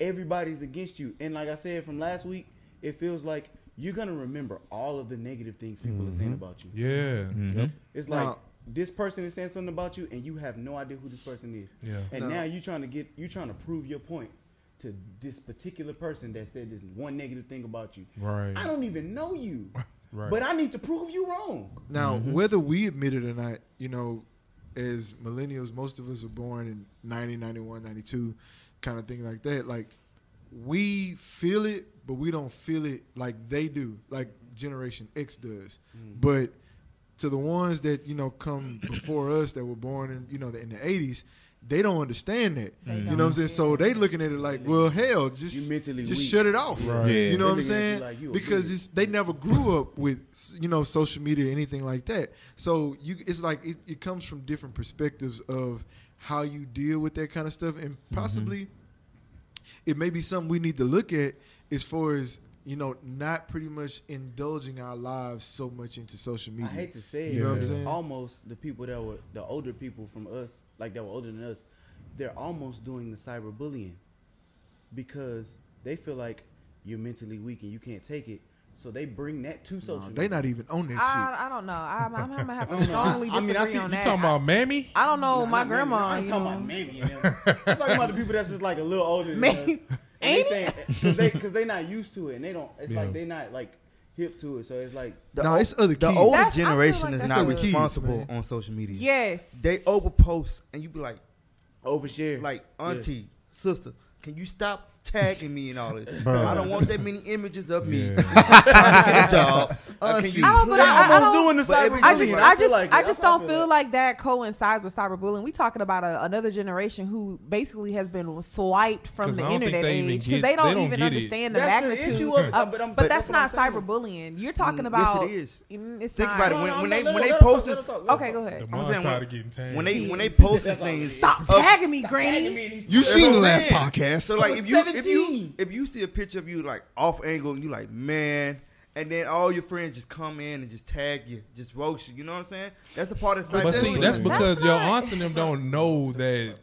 F: everybody's against you. And like I said from last week, it feels like you're gonna remember all of the negative things people are saying mm-hmm. about you.
A: Yeah. Mm-hmm. Yep.
F: It's like
C: Now-
F: this person is saying something about you, and you have no idea who this person is.
A: Yeah.
F: And
C: No.
F: now you're trying to get you're trying to prove your point to this particular person that said this one negative thing about you.
A: Right.
F: I don't even know you,
A: Right.
F: but I need to prove you wrong.
C: Now, mm-hmm. whether we admit it or not, you know, as millennials, most of us are born in 90, 91, 92, kind of thing like that. Like, we feel it, but we don't feel it like they do, like Generation X does.
F: Mm.
C: But to the ones that you know come before us that were born in you know in the '80s, they don't understand that.
E: They
C: You know what I'm saying? So they looking at it like, well, hell, just
F: mentally
C: just
F: weak.
C: shut it off.
A: Right.
B: Yeah.
C: You know what I'm
F: They looking at you
C: saying?
F: like
C: because it's, they never grew up with you know social media or anything like that. So you, it's like it, it comes from different perspectives of how you deal with that kind of stuff, and possibly it may be something we need to look at as far as you know not pretty much indulging our lives so much into social media.
F: I hate to say it,
C: You know what I'm saying?
F: almost the people that were the older people from us, like that were older than us, they're almost doing the cyberbullying because they feel like you're mentally weak and you can't take it. So they bring that to social.
C: Nah,
F: media.
C: they not even on that shit.
E: I, I don't know. I'm, I'm, I'm gonna have
F: I
E: to
F: don't know.
E: strongly
F: I mean, I
E: disagree
F: see-
E: on
F: you
A: talking about mammy?
E: I don't know.
F: Nah,
E: my
F: not
E: grandma.
F: Mammy. I ain't
E: you
F: talking
E: know.
F: about mammy. and them. I'm talking about the people that's just like a little older than
E: Man,
F: us. And they saying because they because they not used to it and they don't. It's
A: Yeah.
F: like they not like hip to it. So it's like
B: The
C: no,
B: ol-
C: it's other
B: The
C: kids.
B: older
E: That's-
B: generation
E: like
B: is not
C: other kids,
B: responsible
C: man.
B: on social media.
E: Yes.
B: They overpost, and you be like,
F: overshare.
B: like auntie, sister, can you stop tagging me and all this?
A: Bro.
B: I don't want that many images of me
A: Yeah.
B: trying to get a job. Uh.
E: I don't, but I, I, I don't,
F: doing the cyberbullying.
E: I just, I just,
F: like.
E: I just don't feel
F: like.
E: like that coincides with cyberbullying. We talking about a, another generation who basically has been swiped from the
A: I don't think
E: internet age because they don't
A: they don't
E: even
A: get it.
E: understand the
F: That's the
E: magnitude.
F: issue of it,
E: of-
F: but I'm-
E: but
F: that's
E: that's not
F: I'm
E: cyberbullying. You're talking
B: Mm,
E: about.
B: yes, it is.
E: Mm, It's
B: Think
E: not.
B: about it. When, when they when they post
F: talk,
B: this,
F: talk, let 'em
E: Okay, go ahead.
B: I'm
A: mom
B: saying
A: tired
B: when-
A: of getting tagged.
B: when they when they post these thing,
E: Stop
B: of-
E: tagging me, Granny.
F: me and he's
C: You
F: still-
C: seen the last
F: what I'm saying.
C: podcast?
B: So like if you if you if you see a picture of you like off angle and you like man, and then all your friends just come in and just tag you, just roast you. You know what I'm saying? That's a part of
A: But see, that's because
E: That's
A: your
E: not-
A: aunts and them don't know that.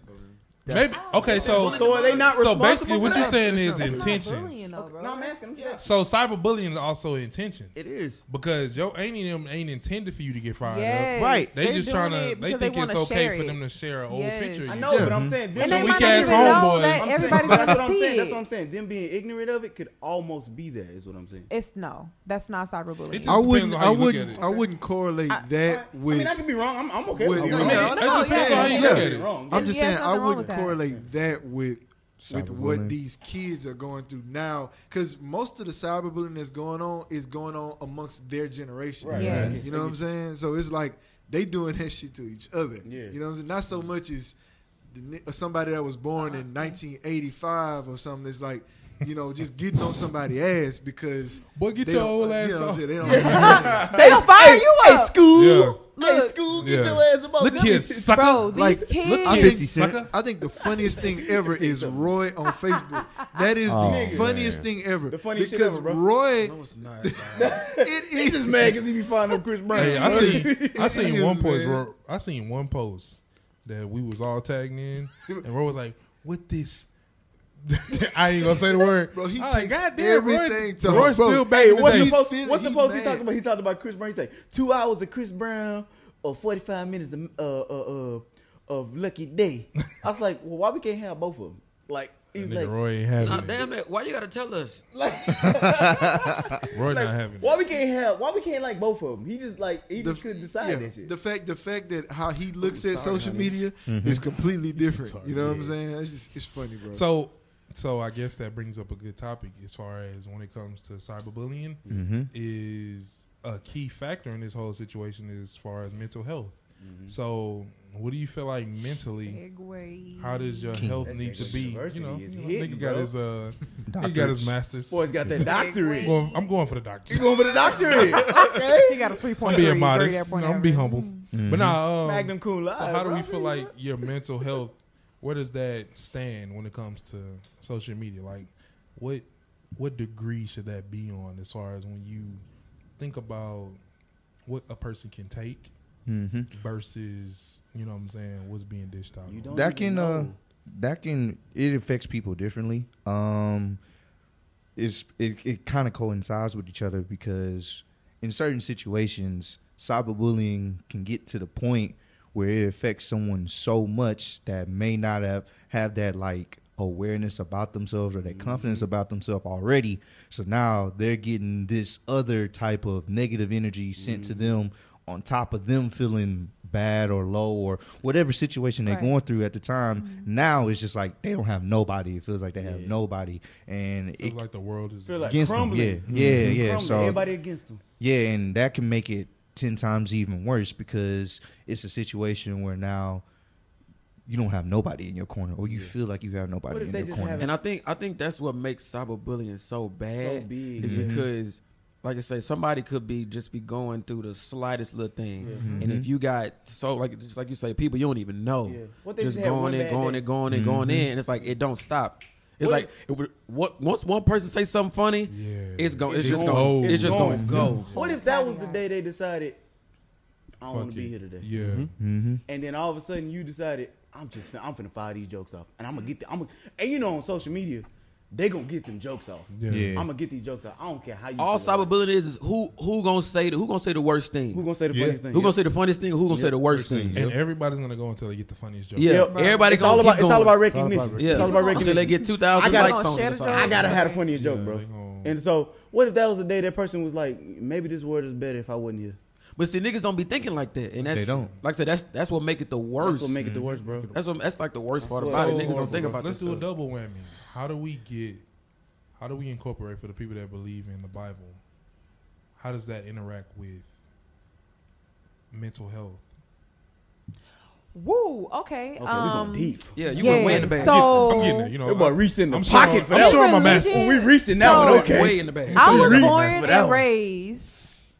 A: Maybe okay, so
F: So are they not
A: so basically, what you're saying is
E: That's not bullying,
A: intentions.
E: though.
F: No, I'm asking. I'm just.
A: So cyberbullying is also intentions
B: it is.
A: because your auntie and them ain't intended for you to get fired
E: Yes,
A: up.
B: Right.
A: They
E: they're
A: just trying to. They think
E: wanna
A: it's
E: share
A: okay for them to share an old
E: Yes.
A: picture. of
F: I know,
C: Yeah.
F: but I'm saying. them
E: And they
A: Some
E: might
A: weak
E: not
A: ass
E: even know
A: homeboys.
E: that
F: I'm saying-
E: everybody's
F: that's
E: gonna
F: what I'm saying. That's what I'm saying. Them being ignorant of it could almost be there. Is what I'm saying.
E: It's no, that's not cyberbullying.
C: I wouldn't. I
A: you look at
C: wouldn't. I wouldn't correlate
E: I-
C: that
F: I
C: with.
F: mean, I could be wrong. I'm, I'm okay
C: with-
F: with
C: no,
F: it. I mean,
C: no,
A: It
C: no,
A: just depends on how you
C: yeah.
A: look
F: yeah.
A: at it.
F: wrong.
C: I'm just saying I wouldn't
E: with that.
C: Correlate that with with what
B: Cyberbullying.
C: these kids are going through now, because most of the cyberbullying that's going on is going on amongst their generation.
F: Right.
E: Yes.
C: You know what I'm saying? So it's like they doing that shit to each other.
F: Yeah.
C: You know what I'm saying? Not so much as the, somebody that was born uh-huh. in 1985 or something. It's like you know just getting on somebody's ass because
A: Boy, get your
C: don't-
A: old
C: you
A: ass
C: know what I'm
A: off.
C: saying? They don't.
E: They don't fire you up, Hey,
F: school.
A: Yeah.
F: Hey, school. Get
A: Yeah.
F: your ass about
A: Look here, sucker.
E: bro. These
C: Like,
E: kids.
C: look, I think,
B: Cent.
C: I think the funniest thing ever is Roy on Facebook. That is
B: Oh,
C: the funniest thing ever.
F: The funniest shit
C: because
F: ever, bro.
C: Roy,
B: No, it's not.
C: it
F: He
C: is
F: just mad because he be finding Chris Brown.
A: Hey, I seen I seen
C: is,
A: one post.
C: man.
A: Bro, I seen one post that we was all tagged in, and Roy was like, "What this?" I ain't gonna say the word.
C: Bro, he
A: I was like,
C: takes
A: "God damn,
C: everything
A: Roy,
C: to
A: Roy
C: him, bro.
A: still back
F: Hey,
A: in the
F: what's the post?
C: feel-
F: What's the
C: he
F: post he
C: mad.
F: talked about? He talked about Chris Brown. He said two hours of Chris Brown or forty five minutes of uh, uh, uh, of Lucky Daye. I was like, well, why we can't have both of them? Like he
A: That
F: was
A: nigga
F: like,
A: Roy ain't having
J: Nah,
A: it.
J: damn it! Why you gotta tell us?
A: Like, Roy
F: like,
A: not having
F: why
A: it.
F: we can't have? Why we can't like both of them? He just like he
C: the,
F: just couldn't decide
C: yeah,
F: that shit.
C: the fact the fact that how he looks at
F: sorry,
C: social
F: honey.
C: media
B: Mm-hmm.
C: is completely different.
A: Sorry,
C: you know what I'm saying? It's just it's funny, bro.
A: So, so I guess that brings up a good topic as far as when it comes to cyberbullying
B: Mm-hmm.
A: is a key factor in this whole situation as far as mental health.
F: Mm-hmm.
A: So, what do you feel like mentally?
E: Segue.
A: How does your
B: King.
A: health
F: That
A: need to be?
F: university
A: You know, you know,
F: hitting,
A: nigga got his uh, he got his masters.
F: Boy's got that doctorate.
A: Well, I'm going for the doctorate.
F: You going for the doctorate? okay.
E: He got a three point
A: I'm being
E: three.
A: modest. You know, I'm be humble.
B: Mm-hmm.
A: But now, um,
F: Magnum cum laude.
A: so how do we feel like your mental health? Where does that stand when it comes to social media? Like, what what degree should that be on as far as when you think about what a person can take
B: Mm-hmm.
A: versus you know what I'm saying what's being dished out?
F: You don't
B: That
F: even
B: can uh, that can it affects people differently. Um, it's it it kind of coincides with each other because in certain situations, cyberbullying can get to the point where it affects someone so much that may not have have that like awareness about themselves or that mm-hmm. confidence about themselves already. So now they're getting this other type of negative energy sent to mm-hmm. them on top of them feeling bad or low or whatever situation they're
E: Right.
B: going through at the time. Mm-hmm. Now it's just like they don't have nobody. It feels like they have nobody, and
A: Feels
B: it,
A: like the world is
F: Feel like
B: Against them,
F: crumbling.
B: yeah. Yeah,
F: Mhm.
B: yeah,
F: Crumbling.
B: so-
F: everybody against them.
B: yeah, and that can make it ten times even worse because it's a situation where now you don't have nobody in your corner, or you feel like you have nobody in your corner.
D: And I think I think that's what makes cyberbullying so bad.
F: So big.
D: Is
B: Mhm.
D: because, like I say, somebody could be just be going through the slightest little thing,
F: Yeah.
D: and if you got so like just like you say, people you don't even know,
F: Yeah. What they
D: just
F: just had
D: going
F: one
D: in, going
F: day.
D: in, going in, going
B: Mhm.
D: in, and it's like it don't stop. It's
F: What
D: like it would, what once one person say something funny,
A: yeah.
D: it's going, it's
F: It's
D: just
F: gone.
D: going,
F: It's
D: it's just
F: gone.
D: going to go.
F: What if that was the day they decided I don't want to be here today?
A: Yeah.
B: mm-hmm.
F: And then all of a sudden you decided I'm just fin- I'm finna fire these jokes off, and I'm gonna get the, I'm gonna, and you know on social media they gonna get them jokes off.
A: Yeah.
B: Yeah.
F: I'm gonna get these jokes off. I don't care how you.
D: All
F: feel about it.
D: cyberbullying is, is who who gonna say the, who gonna say the worst thing,
F: Who gonna say the
A: Yeah.
F: funniest thing?
D: who gonna say the funniest thing, who gonna say the worst thing.
A: And everybody's gonna go until they get the funniest joke.
D: Yeah,
F: Yep.
D: everybody
F: It's
D: gonna
F: all
D: keep
F: about it's all
D: going.
F: about recognition.
D: Yeah,
F: It's all about recognition.
D: until
F: recognition.
D: they get two thousand
F: I gotta-
D: likes on
E: Share
D: it.
E: the
D: or
F: I gotta have the funniest
A: Yeah,
F: joke, bro.
A: they gonna-
F: And so, what if that was the day that person was like, maybe this world is better if I wasn't here?
D: But see, niggas don't be thinking like that, and that's
B: They don't.
D: Like I said, that's that's what make it the worst.
F: That's what make it the worst, bro.
D: That's what that's like the worst part
F: That's
D: about it.
F: so
D: Niggas don't think
F: bro.
D: about
A: Let's
D: this
A: do a
D: stuff.
A: double whammy. How do we get? How do we incorporate for the people that believe in the Bible? How does that interact with mental health?
E: Woo. Okay.
F: Okay, we
E: um,
F: going deep.
D: Yeah, you
E: yeah,
D: went way in the bag.
E: So
A: I'm getting there. You know,
F: That boy reached in the
A: I'm
F: pocket
A: showing-
F: for
A: I'm
F: that
A: showing my master.
F: Oh, we reached in that
E: So-
F: one. Okay.
D: way in the bag.
E: I was born and raised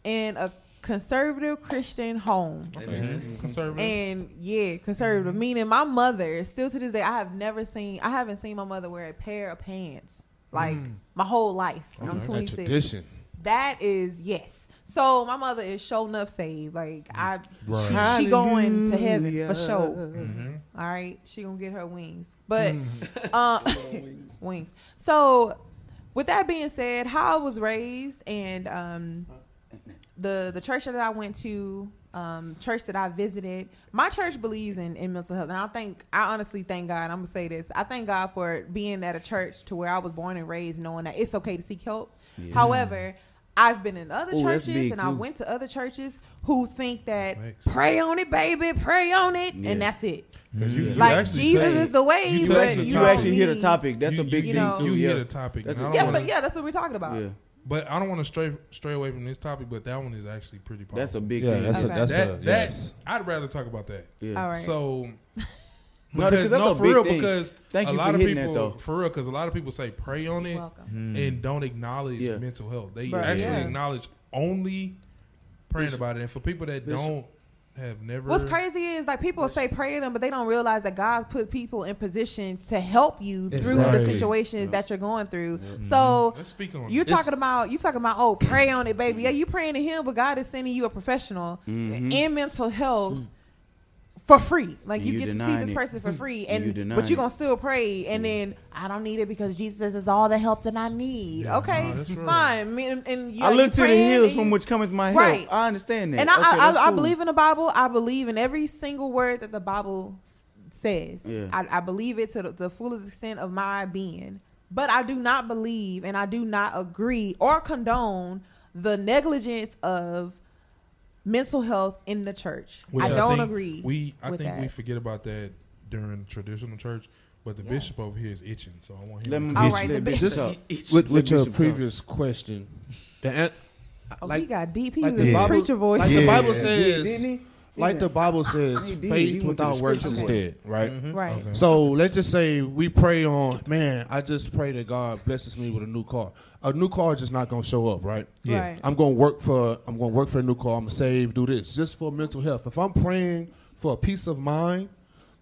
E: in a conservative Christian home.
A: Okay. Conservative.
E: And yeah, conservative. Meaning my mother, still to this day, I have never seen I haven't seen my mother wear a pair of pants. Like my whole life. And I'm 26.
I: Tradition.
E: That is yes. So my mother is sure enough saved. Like I,
A: Right.
E: she, she going to heaven for
F: Hallelujah.
E: sure.
A: Mhm.
E: All right, she gonna get her wings, but uh, wings. So, with that being said, how I was raised and um, the the church that I went to, um, church that I visited, my church believes in, in mental health, and I think I honestly thank God. I'm gonna say this: I thank God for being at a church to where I was born and raised, knowing that it's okay to seek help. However. I've been in other
F: Ooh,
E: churches
F: big,
E: and I went to other churches who think that pray on it, baby, pray on it,
F: Yeah.
E: and that's it.
A: you- you
E: Like Jesus
A: take-
E: is the way,
A: you
F: You
E: but
F: actually,
E: you,
F: you actually hit a topic. That's
A: you,
F: a big
A: you,
E: you
F: thing
E: know-
F: too.
A: You
F: yeah.
A: hit a topic.
F: That's
A: and
E: Yeah,
A: don't
E: but yeah, that's what we're talking about.
F: Yeah,
A: But I don't want to stray stray away from this topic. But that one is actually pretty powerful.
F: that's a big
I: Yeah,
F: thing.
I: that's a that's
A: that
I: a
A: that
I: yes.
A: I'd rather talk about that.
F: yeah.
E: All right.
A: So.
F: No, because that's a
A: for
F: big
A: real,
F: thing.
A: because
F: Thank
A: a
F: you
A: lot
F: for
A: of people,
F: that, though.
A: for real, because a lot of people say pray on it
E: Welcome. Hmm.
A: and don't acknowledge
F: Yeah.
A: mental health. They
E: Right.
A: actually
E: Yeah.
A: acknowledge only praying about it. And for people that don't have never,
E: What's crazy is like people say pray to them, but they don't realize that God put people in positions to help you through the
A: Exactly.
E: situations that you're going through. So
A: Let's speak on
E: you're
A: it.
E: talking about you talking about oh pray on it, baby. Yeah, you praying to Him, but God is sending you a professional
F: Mhm.
E: in mental health. For free, like you
F: you
E: get to see this
F: it.
E: person for hmm. free,
F: And
E: and
F: you
E: but you
F: it.
E: gonna still pray, and then I don't need it because Jesus is all the help that I need.
A: Yeah,
E: okay,
A: no, right.
E: fine. Me- And, and you
F: I look to the hills from which cometh my help.
E: Right.
F: I understand that.
E: and I,
F: Okay,
E: I,
F: that's
E: I, I believe in the Bible. I believe in every single word that the Bible says.
F: Yeah.
E: I, I believe it to the, the fullest extent of my being. But I do not believe and I do not agree or condone the negligence of mental health in the church.
A: Which
E: I don't
A: think
E: agree.
A: We I
E: with
A: think
E: that.
A: we forget about that during traditional church. But the
E: Yeah.
A: bishop over here is itching, so I want him.
F: Let
A: to
F: me
E: All
F: get
E: right,
F: you-
E: the bishop-
F: Bishop talk.
I: With, with your
F: Bishop talk.
I: previous question, the an-
E: oh,
I: like-
E: he got deep. He
I: like
E: was
I: the
E: in preacher voice.
I: like the Bible says,
F: didn't he?
I: Like the Bible ah, says,
F: He did. He
I: faith without works is dead, right? Mm-hmm.
E: right.
A: Okay.
I: So let's just say we pray on, man, I just pray that God blesses me with a new car. A new car is just not gonna show up, right?
B: Yeah.
E: Right.
I: I'm gonna work for I'm gonna work for a new car, I'm gonna save, do this, just for mental health. If I'm praying for a peace of mind,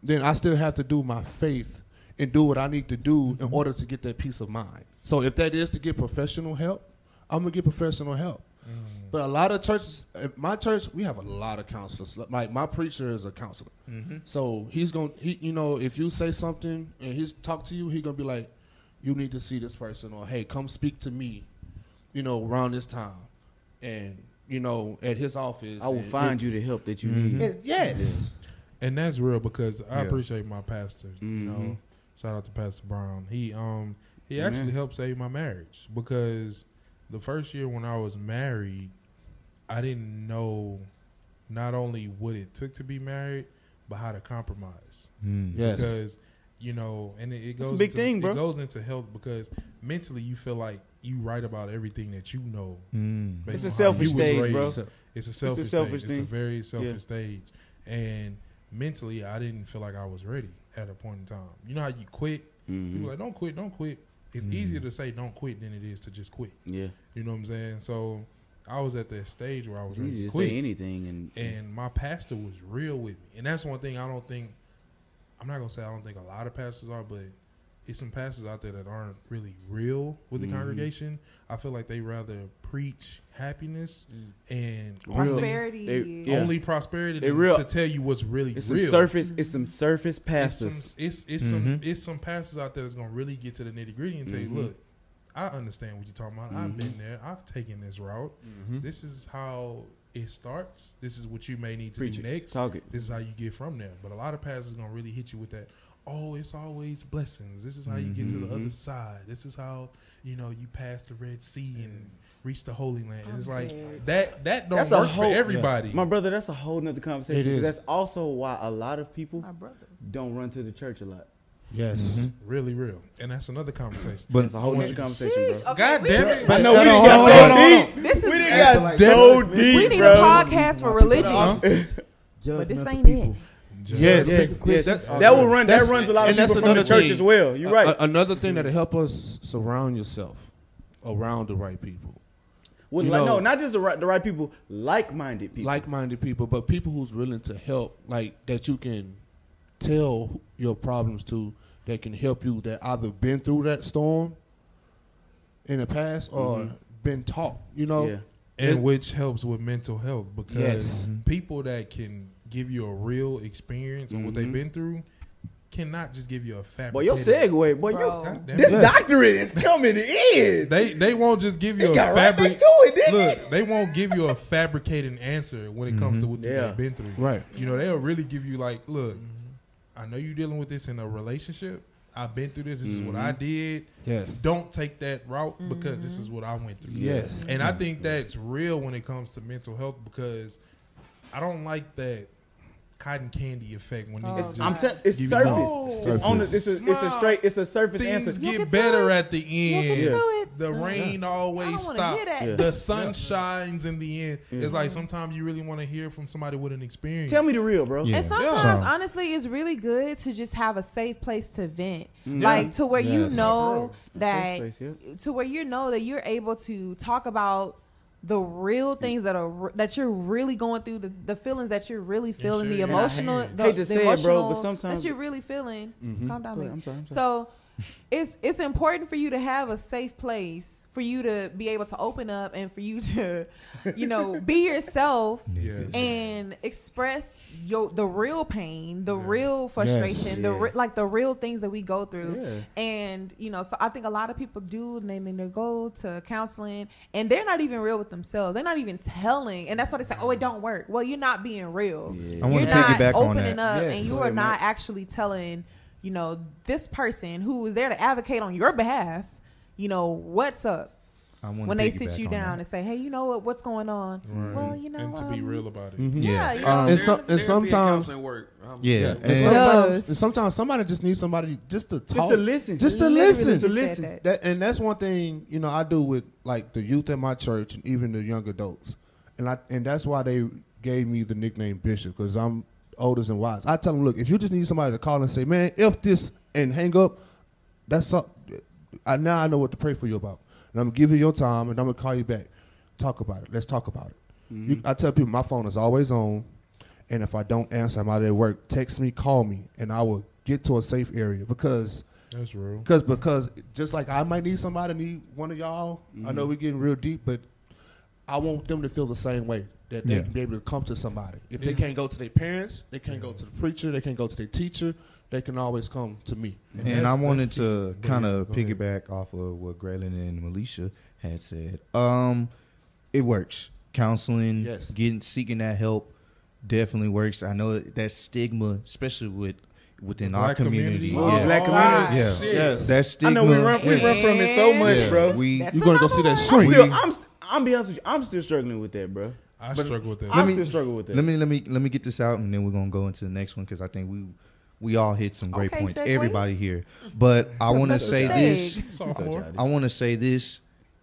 I: then I still have to do my faith and do what I need to do in order to get that peace of mind. So if that is to get professional help, I'm gonna get professional help. Mm-hmm. But a lot of churches, at my church, we have a lot of counselors. Like my preacher is a counselor, so he's gonna, he, you know, if you say something and he's talk to you, he's gonna be like, "You need to see this person," or "Hey, come speak to me," you know, around this time, and you know, at his office.
F: I will
I: and-
F: find you the help that you
A: Mm-hmm.
F: need.
I: and- yes,
A: and that's real because I
B: Yeah.
A: appreciate my pastor. You
F: Mhm.
A: know, shout out to Pastor Brown. He um he
F: Amen.
A: actually helped save my marriage because the first year when I was married, I didn't know not only what it took to be married, but how to compromise.
B: Mm.
I: Yes.
A: Because you know, and it, it goes
F: a big
A: into,
F: thing, bro.
A: It goes into health because mentally you feel like you write about everything that you know.
B: Mm.
F: It's a
A: on how you
F: selfish
A: was
F: stage, bro.
A: It's a selfish,
F: selfish
A: stage. It's a very selfish
F: Yeah.
A: stage. And mentally, I didn't feel like I was ready at a point in time. You know how you quit?
F: Mhm.
A: People like, don't quit, don't quit. It's
B: Mhm.
A: easier to say don't quit than it is to just quit.
F: Yeah,
A: You know what I'm saying? So I was at that stage where I was ready to quit.
F: say anything, and
A: And my pastor was real with me. And that's one thing I don't think I'm not gonna say I don't think a lot of pastors are, but it's some pastors out there that aren't really real with the
F: Mhm.
A: congregation. I feel like they rather preach happiness and
E: Prosperity.
F: They- yeah.
A: only prosperity
F: They
A: than
F: real-
A: to tell you what's really
F: it's some
A: real.
F: surface. It's some surface
A: it's
F: pastors.
A: some, it's, it's some
B: Mhm.
A: it's some pastors out there that's gonna really get to the nitty gritty and tell
F: Mhm.
A: you, look, I understand what you're talking about. I've been there. I've taken this route. This is how it starts. This is what you may need to
F: Preach
A: do
F: it.
A: next.
F: Talk it.
A: This is how you get from there. But a lot of pastors gonna really hit you with that. Oh, it's always blessings. This is how you get to the other side. This is how you know you pass the Red Sea and reach the Holy Land. And it's like that. That don't
F: That's a
A: work
F: whole-
A: for everybody.
F: My brother, that's a whole nother conversation.
I: It is.
F: That's also why a lot of people
E: My brother.
F: don't run to the church a lot.
I: Yes.
B: Mhm.
A: really real. And that's another conversation.
B: But
F: it's a whole nother conversation,
E: Sheesh.
F: bro.
E: Okay,
A: God
E: we
A: damn it.
F: But no, we
I: on,
F: done
I: hold
F: got so deep.
E: This is
F: We done
I: Acting
F: got so deep,
E: we need
F: bro.
E: a podcast for religion,
A: Huh?
E: but this
I: Judgmental
E: ain't it.
I: People.
A: Just-
I: Yes.
F: Yes, yes.
I: That-
F: That will run. That runs a lot of people from the church
I: thing.
F: as well. You're right.
I: a- another thing that'll help us surround yourself around the right people,
F: Well, like,
I: know-
F: no, not just the right, the right people, like-minded people.
I: like-minded people, but people who's willing to help, like that you can tell your problems to, that can help you, that either been through that storm in the past or
F: Mhm.
I: been taught. You know,
F: yeah.
A: and
I: It-
A: which helps with mental health because
I: Yes.
A: people that can give you a real experience on what they've
F: Mhm.
A: been through cannot just give you a fabricated.
F: Boy, your segue, boy,
E: Bro.
F: your, this
A: it.
F: doctorate is coming in.
A: They they won't just give you
F: It
A: a
F: got right back
A: fabric.
F: to it, didn't it?
A: Look, they won't give you a fabricated answer when it comes to mm-hmm. what
F: Yeah.
A: they've been through.
I: right?
A: You know, they'll really give you like, look, mm-hmm. I know you're dealing with this in a relationship. I've been through this. This is what I mm-hmm. did.
I: Yes,
A: Don't take that route because this is what I went through.
I: yes.
A: And I think that's real when it comes to mental health because I don't like that cotton candy effect when
E: Oh,
A: niggas just
F: I'm telling, it's
A: give you
F: surface.
A: no.
F: It's on the, it's a, it's a straight, it's a surface
A: things
F: answer.
E: You'll
A: get
E: get
A: better
E: it.
A: at the
E: You'll get
A: end.
F: Yeah.
E: through it.
A: The rain
E: I
A: always stops.
F: Yeah.
A: The sun shines in the end.
F: Yeah.
A: It's mm-hmm. like sometimes you really want to hear from somebody with an experience.
F: Tell me the real, bro.
B: Yeah.
E: And sometimes,
B: So-
E: honestly, it's really good to just have a safe place to vent, like to where you know that,
F: space, yeah.
E: to where you know that you're able to talk about the real things that are that you're really going through, the, the feelings that you're really feeling, the
A: sure, yeah.
E: emotional,
A: Hate
E: the,
F: to
E: the
F: say it, bro,
E: emotional
F: but sometimes-
E: that you're really feeling. Mm-hmm. Calm down,
F: Go ahead, I'm sorry, I'm sorry.
E: So it's it's important for you to have a safe place for you to be able to open up and for you to, you know, be yourself
A: Yeah.
E: and express your the real pain, the real frustration, the
F: Yeah.
E: re- like the real things that we go through.
F: Yeah.
E: And you know, so I think a lot of people do and they, they go to counseling and they're not even real with themselves. They're not even telling, and that's why they say, "Oh, it don't work." Well, you're not being real.
F: Yeah.
E: You're not opening up,
I: Yes.
E: and you are not actually telling, you know, this person who is there to advocate on your behalf. You know what's up when they sit you down
B: that.
E: and say, "Hey, you know what? What's going on?"
A: Right.
E: Well, you know,
A: and to be
E: um,
A: real about it.
I: Mhm.
E: Yeah,
B: Yeah.
E: you know,
B: Um,
I: and, so, and sometimes
D: work. Um,
B: Yeah.
I: And
B: And-
I: sometimes, and sometimes somebody just needs somebody just to talk,
F: Just to listen.
I: just to listen,
E: just
F: to listen.
E: that.
I: That and that's one thing you know I do with like the youth at my church and even the young adults, and I and that's why they gave me the nickname Bishop because I'm oldest and wise. I tell them, look, if you just need somebody to call and say, man, if this and hang up, that's up. I now I know what to pray for you about, and I'm gonna give you your time, and I'm gonna call you back, talk about it. Let's talk about it.
F: Mm-hmm.
I: You, I tell people my phone is always on, and if I don't answer, I'm out at work. Text me, call me, and I will get to a safe area because
A: That's real.
I: because because just like I might need somebody, need one of y'all. I
F: Mm-hmm.
I: know we're getting real deep, but I want them to feel the same way that they
B: Yeah.
I: can be able to come to somebody. If they can't go to their parents, they can't go to the preacher, they can't go to their teacher. They can always come to me.
B: And
A: that's-
B: I wanted to kind of
A: go ahead.
B: piggyback off of what Graylin and Militia had said. Um, it works. Counseling,
I: Yes.
B: getting seeking that help, definitely works. I know that stigma, especially with within
A: The
B: our
A: black
B: community,
A: community?
B: yeah,
F: Black
E: Oh,
F: community.
B: yeah.
I: Yes.
B: that stigma.
F: I know we run, we
B: is-
F: run from it so much,
B: yeah,
F: bro.
B: We
E: That's
I: You're gonna go
E: another
I: see that
E: one.
F: I'm still, I'm, I'm be honest with you. I'm still struggling with that, bro.
A: I
F: But
A: struggle with that.
F: I
B: Let me-
F: still struggle with that.
B: Let me let me let me get this out, and then we're gonna go into the next one because I think we we all hit some great
E: Okay,
B: points.
E: segue.
B: Everybody here, but I want to say this.
E: Seg.
B: I want to say this.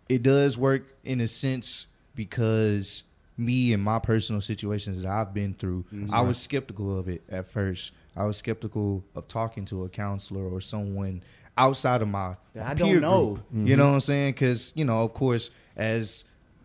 B: It does work in a sense because me and my personal situations that I've been through,
F: Mhm.
B: I was skeptical of it at first. I was skeptical of talking to a counselor or someone outside of my
F: That I
B: peer
F: don't know.
B: group. You know what I'm saying? Because you know, of course, as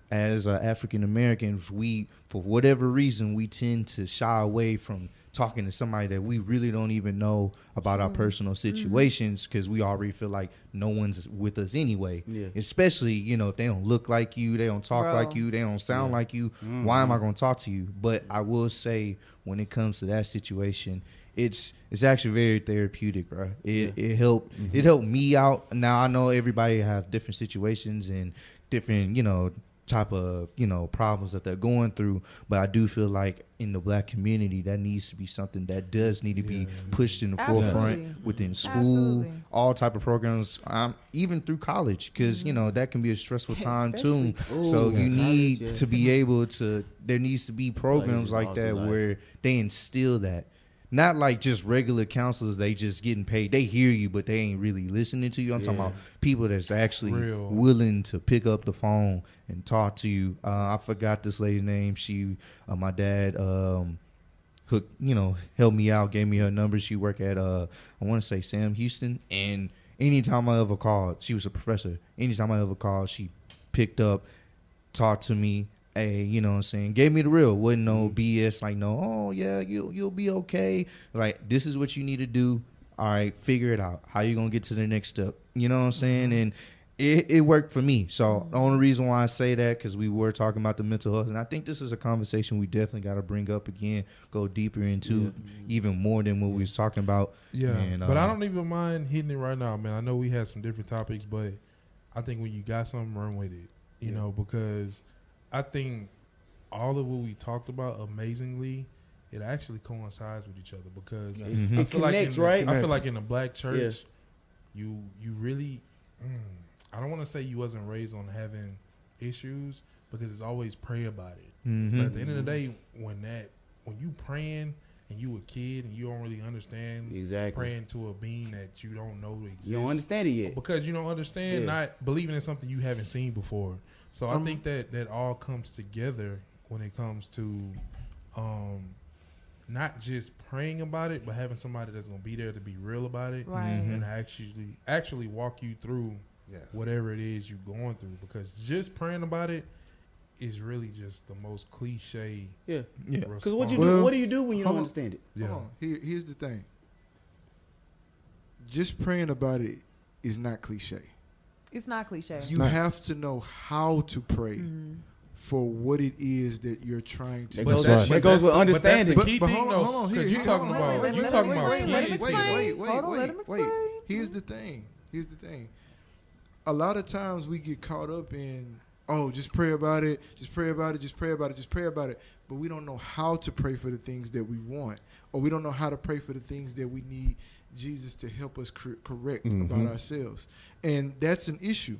B: as uh, African Americans, we for whatever reason we tend to shy away from talking to somebody that we really don't even know about our personal situations because we already feel like no one's with us anyway.
F: Yeah.
B: Especially you know if they don't look like you, they don't talk
E: Bro.
B: like you, they don't sound
F: Yeah.
B: like you.
F: Mhm.
B: Why am I going to talk to you? But I will say when it comes to that situation, it's it's actually very therapeutic, bro. It it helped it helped me out. Now I know everybody have different situations and different you know type of you know problems that they're going through, but I do feel like in the black community that needs to be something that does need to be pushed in the
E: Absolutely.
B: forefront within school,
E: Absolutely.
B: all type of programs, um, even through college, because you know that can be a stressful time too.
E: Especially-
B: So
F: Ooh,
B: you
F: college,
B: need
F: yeah.
B: to be able to. There needs to be programs
F: just
B: like that where they instill that. Not like just regular counselors. They just getting paid. They hear you, but they ain't really listening to you. I'm talking about people that's actually
A: Real.
B: willing to pick up the phone and talk to you. Uh, I forgot this lady's name. She, uh, my dad, um, hooked, you know, helped me out, gave me her number. She worked at, uh, I want to say Sam Houston. And anytime I ever called, she was a professor. Anytime I ever called, she picked up, talked to me. Hey, you know what I'm saying? Gave me the real. Wasn't no mm-hmm. BS like no, oh yeah, you you'll be okay. Like this is what you need to do. All right, figure it out. How you gonna get to the next step? You know what I'm saying? Mm-hmm. And it, it worked for me. So mm-hmm. the only reason why I say that because we were talking about the mental health, and I think this is a conversation we definitely got to bring up again, go deeper into even more than what we was talking about.
A: Yeah,
B: And,
A: but I
B: uh,
A: don't even mind hitting it right now, man. I know we had some different topics, but I think when you got something, run with it. You
F: Yeah.
A: know, because I think all of what we talked about amazingly, it actually coincides with each other. Because
B: Mhm.
A: I
F: It
A: feel like in
F: connects,
A: the-
F: right?
A: I feel like in the black church, you you really, mm, I don't want to say you wasn't raised on having issues because it's always pray about it.
B: Mhm.
A: But at the end of the day, when that when you praying and you a kid and you don't really understand
F: Exactly.
A: praying to a being that you don't know exists.
F: You don't understand it yet.
A: because you don't understand,
F: Yeah.
A: not believing in something you haven't seen before. So I
C: Um,
A: think that that all comes together when it comes to um, not just praying about it, but having somebody that's gonna be there to be real about it
E: Right.
A: and actually actually walk you through
I: Yes.
A: whatever it is you're going through. Because just praying about it is really just the most cliche.
F: Yeah.
B: Yeah.
F: Because what you
C: Well,
F: do? What do you do when you don't
C: on.
F: understand it?
A: Yeah.
C: Hold on. Here, here's the thing. Just praying about it is not cliche.
E: It's not cliche.
C: You
I: not.
C: have to know how to pray
E: Mhm.
C: for what it is that you're trying to.
F: That
A: But
F: goes,
A: that's-
F: that
A: but
F: goes
A: that's
F: with
A: the- but that's
F: understanding.
A: the
C: But-
A: key
C: but
A: thing,
C: hold on,
A: though,
C: hold on,
A: 'cause
C: here,
A: you
C: here,
A: talking
C: hold on,
A: about
C: wait,
A: you
C: wait,
A: talking
C: wait,
A: about
C: wait,
A: kids.
C: wait,
E: Let him
C: wait,
E: explain.
C: wait, wait,
E: Hold on, let
C: wait,
E: him
C: wait.
E: explain.
C: Here's the thing. Here's the thing. A lot of times we get caught up in, oh, just pray about it, just pray about it, just pray about it, just pray about it. But we don't know how to pray for the things that we want, or we don't know how to pray for the things that we need Jesus to help us cor- correct about
I: Mhm.
C: ourselves, and that's an issue.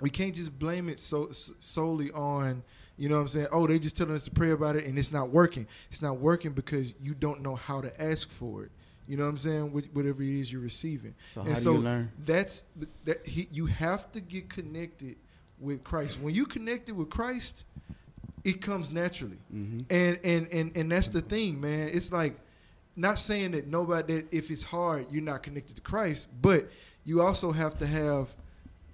C: We can't just blame it so s- solely on, you know what I'm saying? Oh, they just telling us to pray about it and it's not working. It's not working because you don't know how to ask for it. You know what I'm saying? Wh- Whatever it is you're receiving.
F: So
C: and so that's that he you have to get connected with Christ. When you connected with Christ, it comes naturally.
F: hmm
C: And and and and that's the thing, man. It's like not saying that nobody that if it's hard you're not connected to Christ, but you also have to have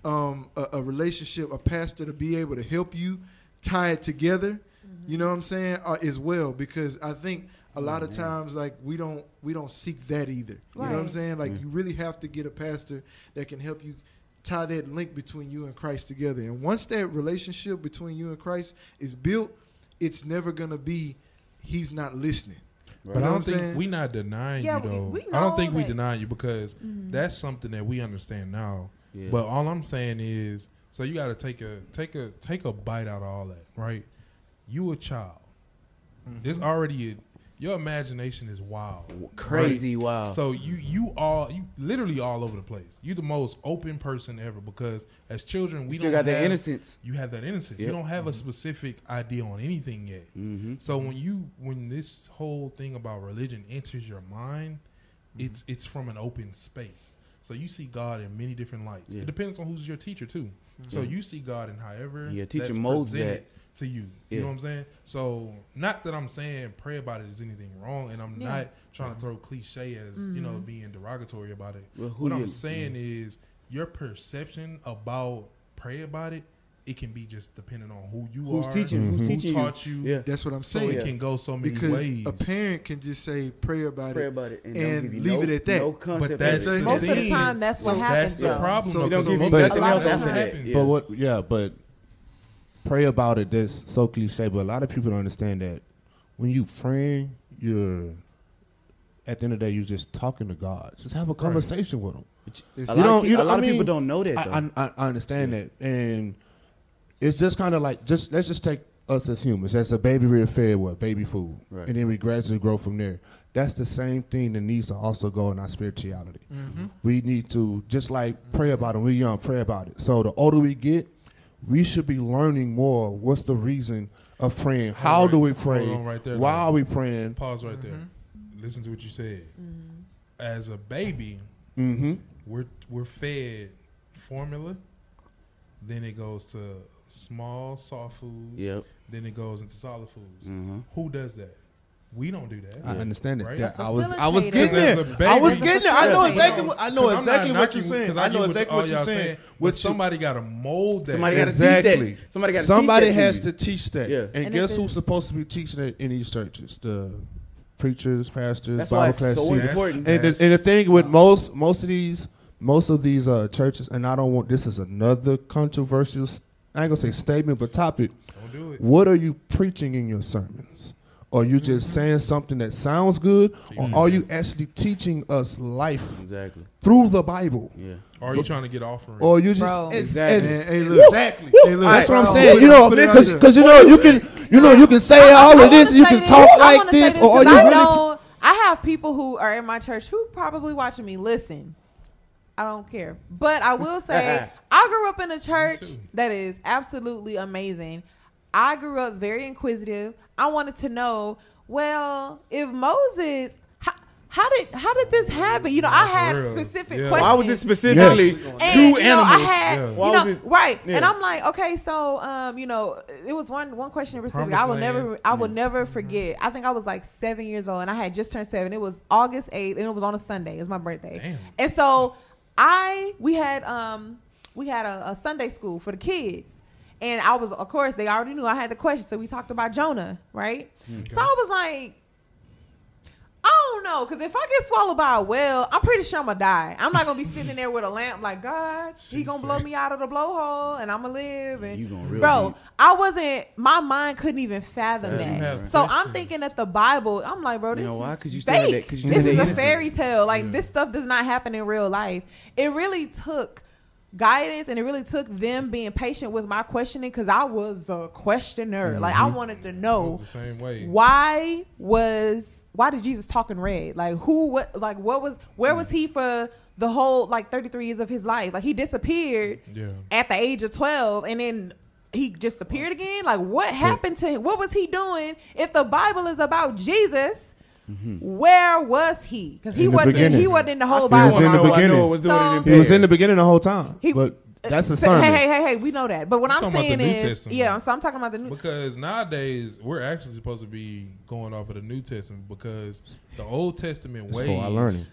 C: um, a, a relationship, a pastor to be able to help you tie it together. You know what I'm saying? Uh, as well, because I think a lot of
F: man.
C: times like we don't we don't seek that either. You know what I'm saying? Like
F: Yeah.
C: you really have to get a pastor that can help you tie that link between you and Christ together. And once that relationship between you and Christ is built, it's never gonna be he's not listening.
A: But
C: You know
A: I don't think
C: saying?
A: we not denying
E: Yeah,
A: you though.
E: we
A: I don't
E: know
A: think we deny you because
E: Mhm.
A: that's something that we understand now.
F: Yeah.
A: But all I'm saying is, so you got to take a take a take a bite out of all that, right? You a child.
C: Mhm.
A: There's already a, your imagination is wild,
F: Crazy wild.
A: So you you all you literally all over the place. You the most open person ever because as children we
F: You still
A: don't
F: got that
A: have-
F: innocence.
A: You have that innocence.
F: Yep.
A: You don't have a specific idea on anything yet.
F: Mm-hmm.
A: So when you when this whole thing about religion enters your mind,
F: Mm-hmm.
A: it's it's from an open space. So you see God in many different lights.
F: Yeah.
A: It depends on who's your teacher too. So you see God in however
F: Yeah, teacher molds that.
A: To you.
F: Yeah.
A: You know what I'm saying? So not that I'm saying pray about it is anything wrong, and I'm
E: Yeah.
A: not trying to throw cliche as you know
E: Mhm.
A: being derogatory about it.
F: Well, who
A: what I'm saying is your perception about pray about it. It can be just depending on who you
F: Who's
A: are,
F: teaching? Who's
A: who
F: teaching you?
A: taught you.
F: Yeah.
C: That's what I'm
A: So
C: saying.
A: it can go so many
C: because
A: ways.
C: a parent can just say pray about
F: Pray
C: it.
F: about it and,
C: and
F: give you
C: leave
F: no,
C: it at that.
F: No
C: But
A: that's
F: of it.
A: the
E: Most of the time, that's what happens.
A: That's the problem.
C: So-
A: though,
F: They don't
C: so
F: give you
C: most of
F: nothing
C: the
F: else
C: time-
F: after that.
A: happens.
I: But what? Yeah, but pray about it. That's so cliche. But a lot of people don't understand that when you praying, you're at the end of the day, you're just talking to God. Just have a conversation with Him.
F: A lot,
I: You
F: of,
I: don't- you
F: a
I: don't-
F: lot
I: I
F: of people don't know that though.
I: I, I, I understand that, and it's just kind of like just let's just take us as humans. As a baby, we're fed what baby food,
F: Right.
I: and then we gradually grow from there. That's the same thing that needs to also go in our spirituality.
C: Mm-hmm.
I: We need to just like pray about it. We're young, pray about it. So the older we get, we should be learning more. What's the reason of praying? How
A: Hold
I: do
A: right-
I: we
A: hold
I: pray?
A: on right there,
I: Why
A: though.
I: are we praying?
A: Pause right there. Listen to what you said. As a baby,
I: Mm-hmm.
A: we're we're fed formula, then it goes to small soft foods,
F: Yep.
A: then it goes into solid foods.
F: Mhm.
A: Who does that? We don't do that.
I: I understand it.
A: Right?
I: That- I was I was
E: Facilitator.
I: getting there.
A: As a baby-
I: I was getting there. I know exactly. What, I know
A: 'Cause I'm not
I: exactly what
A: knocking-
I: you're saying.
A: 'cause
I: I know
A: get what
I: exactly
A: all
I: what you're
A: y'all
I: saying.
A: But
I: What you-
A: somebody got to mold that.
F: Somebody gotta
I: Exactly.
F: teach that. Somebody got to
I: Somebody
F: teach that
I: has
F: to
I: to teach that.
F: Yeah.
I: And,
E: And
I: guess
E: if
I: who's supposed to be teaching it in these churches? The preachers, pastors,
F: That's why
I: Bible
F: it's
I: class
F: so
I: teachers.
F: important.
I: And the, and the thing with most most of these most of these uh, churches, and I don't want this is another controversial. s- I ain't gonna say statement, but topic.
A: Don't do it.
I: What are you preaching in your sermons? Are you just
F: Mm-hmm.
I: saying something that sounds good, or are you actually teaching us life
F: Exactly.
I: through the Bible?
F: Yeah.
A: Or are you trying to get offering?
I: Or you just
E: Bro.
I: it's-
F: Exactly.
I: it's-
C: Hey, look.
I: exactly.
C: Hey, look.
I: That's what I'm
E: Bro.
I: saying. You know,
C: Put
I: because you know you can you know you can say all
E: I
I: of this, you
E: say
I: can talk
E: I
I: like
E: wanna
I: this, or are
E: 'cause
I: you
E: I
I: really?
E: know I have people who are in my church who probably watching me. Listen, I don't care, but I will say I grew up in a church that is absolutely amazing. I grew up very inquisitive. I wanted to know. Well, if Moses, how, how did how did this happen? You know, I had
A: real.
E: specific
A: Yeah.
E: questions.
F: Why was it specifically
I: Yes.
E: And,
F: two
E: you know,
F: animals?
E: I had,
A: Yeah.
E: you know,
F: it-
E: right,
F: Yeah.
E: and I'm like, okay, so, um, you know, it was one one question in specific. I will
A: Promised
E: never. I will never forget. I think I was like seven years old, and I had just turned seven. It was August eighth, and it was on a Sunday. It was my birthday,
A: Damn.
E: and so I, we had, um, we had a, a Sunday school for the kids. And I was, of course, they already knew I had the question, so we talked about Jonah, right? So I was like, I don't know, because if I get swallowed by a whale, I'm pretty sure I'm gonna die. I'm not gonna be sitting there with a lamp like God. He gonna blow me out of the blowhole, and I'm gonna live. And
F: You gonna
E: bro. I wasn't. My mind couldn't even fathom that. So I'm thinking that the Bible. I'm like, bro, this
F: know why?
E: is
F: 'Cause you
E: fake.
F: that- 'cause you
E: this is a fairy tale. Like
A: Yeah.
E: this stuff does not happen in real life. It really took guidance and it really took them being patient with my questioning because I was a questioner. Mm-hmm. Like I wanted to know
A: the same way.
E: why was why did Jesus talk in red? Like who what like what was where was mm. he for the whole like 33 years of his life? Like he disappeared
A: Yeah.
E: at the age of 12 and then he just appeared again? Like what happened to him? What was he doing? If the Bible is about Jesus, Mm-hmm. where was he? Because he
I: In the
E: wasn't
I: beginning.
E: he wasn't in the whole
I: He was
E: Bible.
I: in the
F: I know- I
I: beginning.
F: was doing
E: So-
F: it in
I: He was in the
F: pairs.
I: beginning the whole time,
E: He-
I: but uh, that's a
E: So-
I: sermon.
E: Hey, hey, hey, hey, we know that. But what
A: I'm
E: I'm,
A: talking about
E: saying
A: the New
E: is,
A: Testament.
E: yeah, so I'm talking about the new.
A: Because nowadays we're actually supposed to be going off of the New Testament because the Old Testament
I: It's
A: ways.
I: for our learning.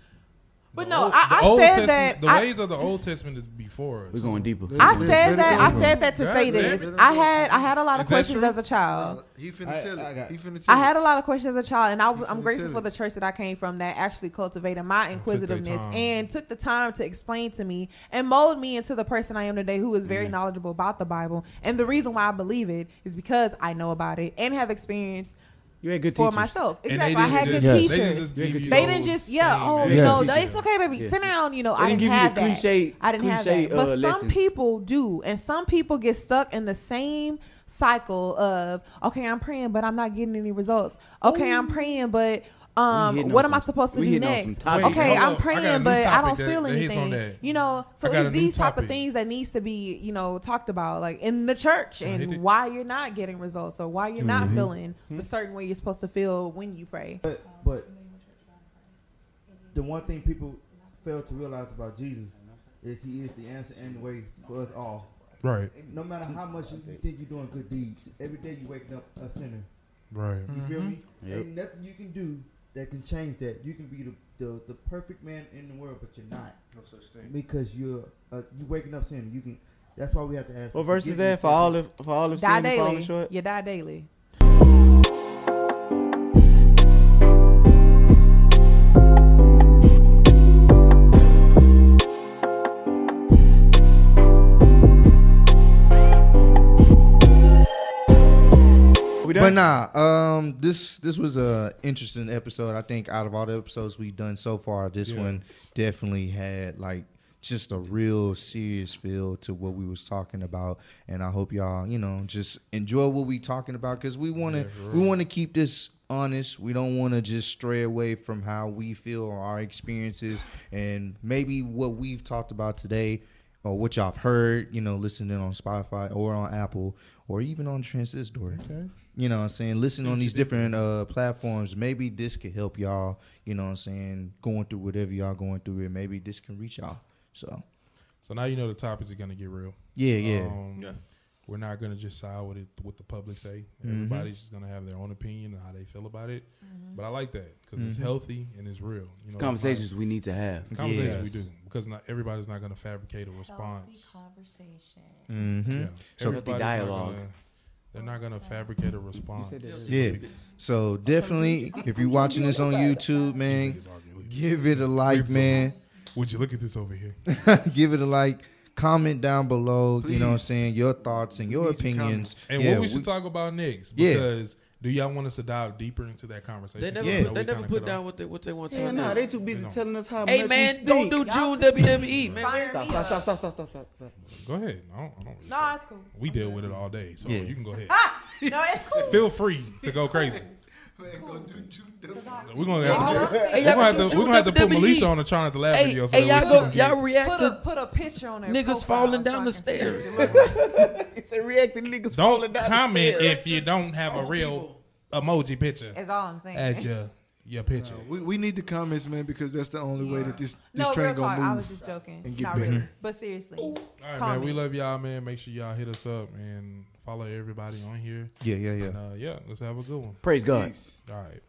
E: But no,
A: Old-
E: I-
A: the
E: I said
A: Testament-
E: that-
A: the
E: I-
A: ways of the Old Testament is before us.
F: We're going deeper.
E: I
C: Let- let-
E: said
C: let
E: that. I said that to
A: Let
E: say this. I had I had a lot of questions as a child.
C: Uh, he finna
B: I-
C: tell
B: I
C: it.
B: got-
C: He finna tell
E: I had a lot of questions as a child, and I, I'm grateful for the church that I came from that actually cultivated my inquisitiveness
A: time.
E: and took the time to explain to me and mold me into the person I am today, who is very mm-hmm. knowledgeable about the Bible. And the reason why I believe it is because I know about it and have experienced
F: You had good
E: for
F: teachers.
E: myself.
A: And
E: Exactly.
A: they
E: I had
A: didn't
E: good
A: just-
E: teachers.
A: They didn't, just
E: They didn't
A: those
E: just yeah.
A: same
E: Oh,
A: ass
E: you know, it's okay, baby.
F: Yeah.
E: Sit down. You know,
F: They
E: I
F: didn't
E: didn't
F: give you
E: have
F: the
E: that.
F: cliche-
E: I didn't have
F: cliche,
E: that. But
F: uh,
E: some
F: lessons.
E: people do, and some people get stuck in the same cycle of okay, I'm praying, but I'm not getting any results. Okay, I'm praying, but. Um, what
F: on
E: am I supposed to do
F: hitting on some
E: next? Okay,
A: Wait, hold
E: I'm
A: up. I
E: praying, but I don't feel
A: that
E: anything.
A: that.
E: You know, so it's
A: a new
E: these type of things that needs to be, you know, talked about, like in the church, and why you're not getting results or why you're
A: Mm-hmm.
E: not feeling the certain way you're supposed to feel when you pray.
B: But but the one thing people fail to realize about Jesus is he is the answer and the way for us all.
A: Right,
B: No matter how much you think you're doing good deeds, every day you wake up a sinner.
A: right.
B: You feel me?
F: Yep.
B: Ain't nothing you can do that can change that. You can be the, the, the perfect man in the world, but you're not
I: No such thing.
B: because you're uh, you waking up sinning. You can. That's why we have to ask.
F: What
B: for
F: verse is that for all of for all of
E: Die
F: sin and falling
E: daily.
F: short?
E: You die daily.
B: But nah, um, this this was a interesting episode. I think out of all the episodes we've done so far, this
A: Yeah.
B: one definitely had like just a real serious feel to what we was talking about. And I hope y'all, you know, just enjoy what we talking about because we want to
A: Yeah,
B: we want to keep this honest. We don't want to just stray away from how we feel or our experiences and maybe what we've talked about today or what y'all have heard, you know, listening on Spotify or on Apple or even on Transistor.
A: Okay.
B: You know what I'm saying? Listen on these different uh, platforms. Maybe this could help y'all, you know what I'm saying, going through whatever y'all going through it. Maybe this can reach y'all. So,
A: So now you know the topics are gonna get real.
B: yeah, yeah.
A: Um,
I: Yeah.
A: We're not gonna just side with it what the public say.
B: Mhm.
A: Everybody's just gonna have their own opinion and how they feel about it. But I like that because it's
B: Mhm.
A: healthy and it's real. You know,
F: It's
A: it's
F: conversations we need to have.
A: conversations
B: Yes.
A: we do because not everybody's not gonna fabricate a response.
E: Healthy conversation.
B: Mm-hmm.
A: Yeah.
B: So-
A: Everybody's not
F: dialogue.
A: gonna- they're not gonna fabricate a response.
B: Yeah. So definitely, if you're watching this on YouTube, man, give it a like, man.
A: Would you look at this over here?
B: give it a like. Comment down below. You know what I'm saying? Your thoughts and your
C: need
B: opinions.
C: comments.
A: And
B: Yeah,
A: what we should talk about next?
B: Yeah.
A: Because do y'all want us to dive deeper into that conversation?
D: They never,
B: Yeah.
D: put, they never put down
A: off.
D: what they what they want to.
F: Yeah,
D: do.
F: nah, they too busy
A: You know.
F: telling us how
D: Hey
F: much
D: man,
F: we
D: don't
F: stink.
D: do June WWE, man.
E: Fire
F: Stop,
E: me
F: stop,
E: up.
F: stop, stop, stop, stop, stop, stop.
A: Go ahead. I don't, I don't,
E: No, it's cool.
A: we deal with it all day, so
B: Yeah.
A: you can go ahead.
E: No, it's cool.
A: Feel free to go crazy. We're gonna have to,
E: saying-
A: we're gonna have to, we're gonna have to put
D: WWE.
A: Militia on the trying to laugh
D: Hey,
A: video. So
D: hey, y'all
A: way
D: go, y'all react
E: Put a
D: to
E: put a picture on there.
D: niggas falling down the stairs.
F: It's a reacting niggas falling
A: Don't
F: down
A: comment
F: the stairs.
A: if you don't have a oh, real emoji picture
E: That's all I'm saying.
A: as your your picture.
C: We, we need the comments, man, because that's the only way that this this
E: no,
C: train gonna
E: I
C: move.
E: was just joking.
C: and get
E: Not
C: better.
E: really. But seriously.
A: All right,
E: Comment.
A: man. We love y'all, man. Make sure y'all hit us up and follow everybody on here.
B: Yeah, yeah, yeah.
A: And uh, yeah, let's have a good one.
F: Praise God.
C: Peace.
A: All right.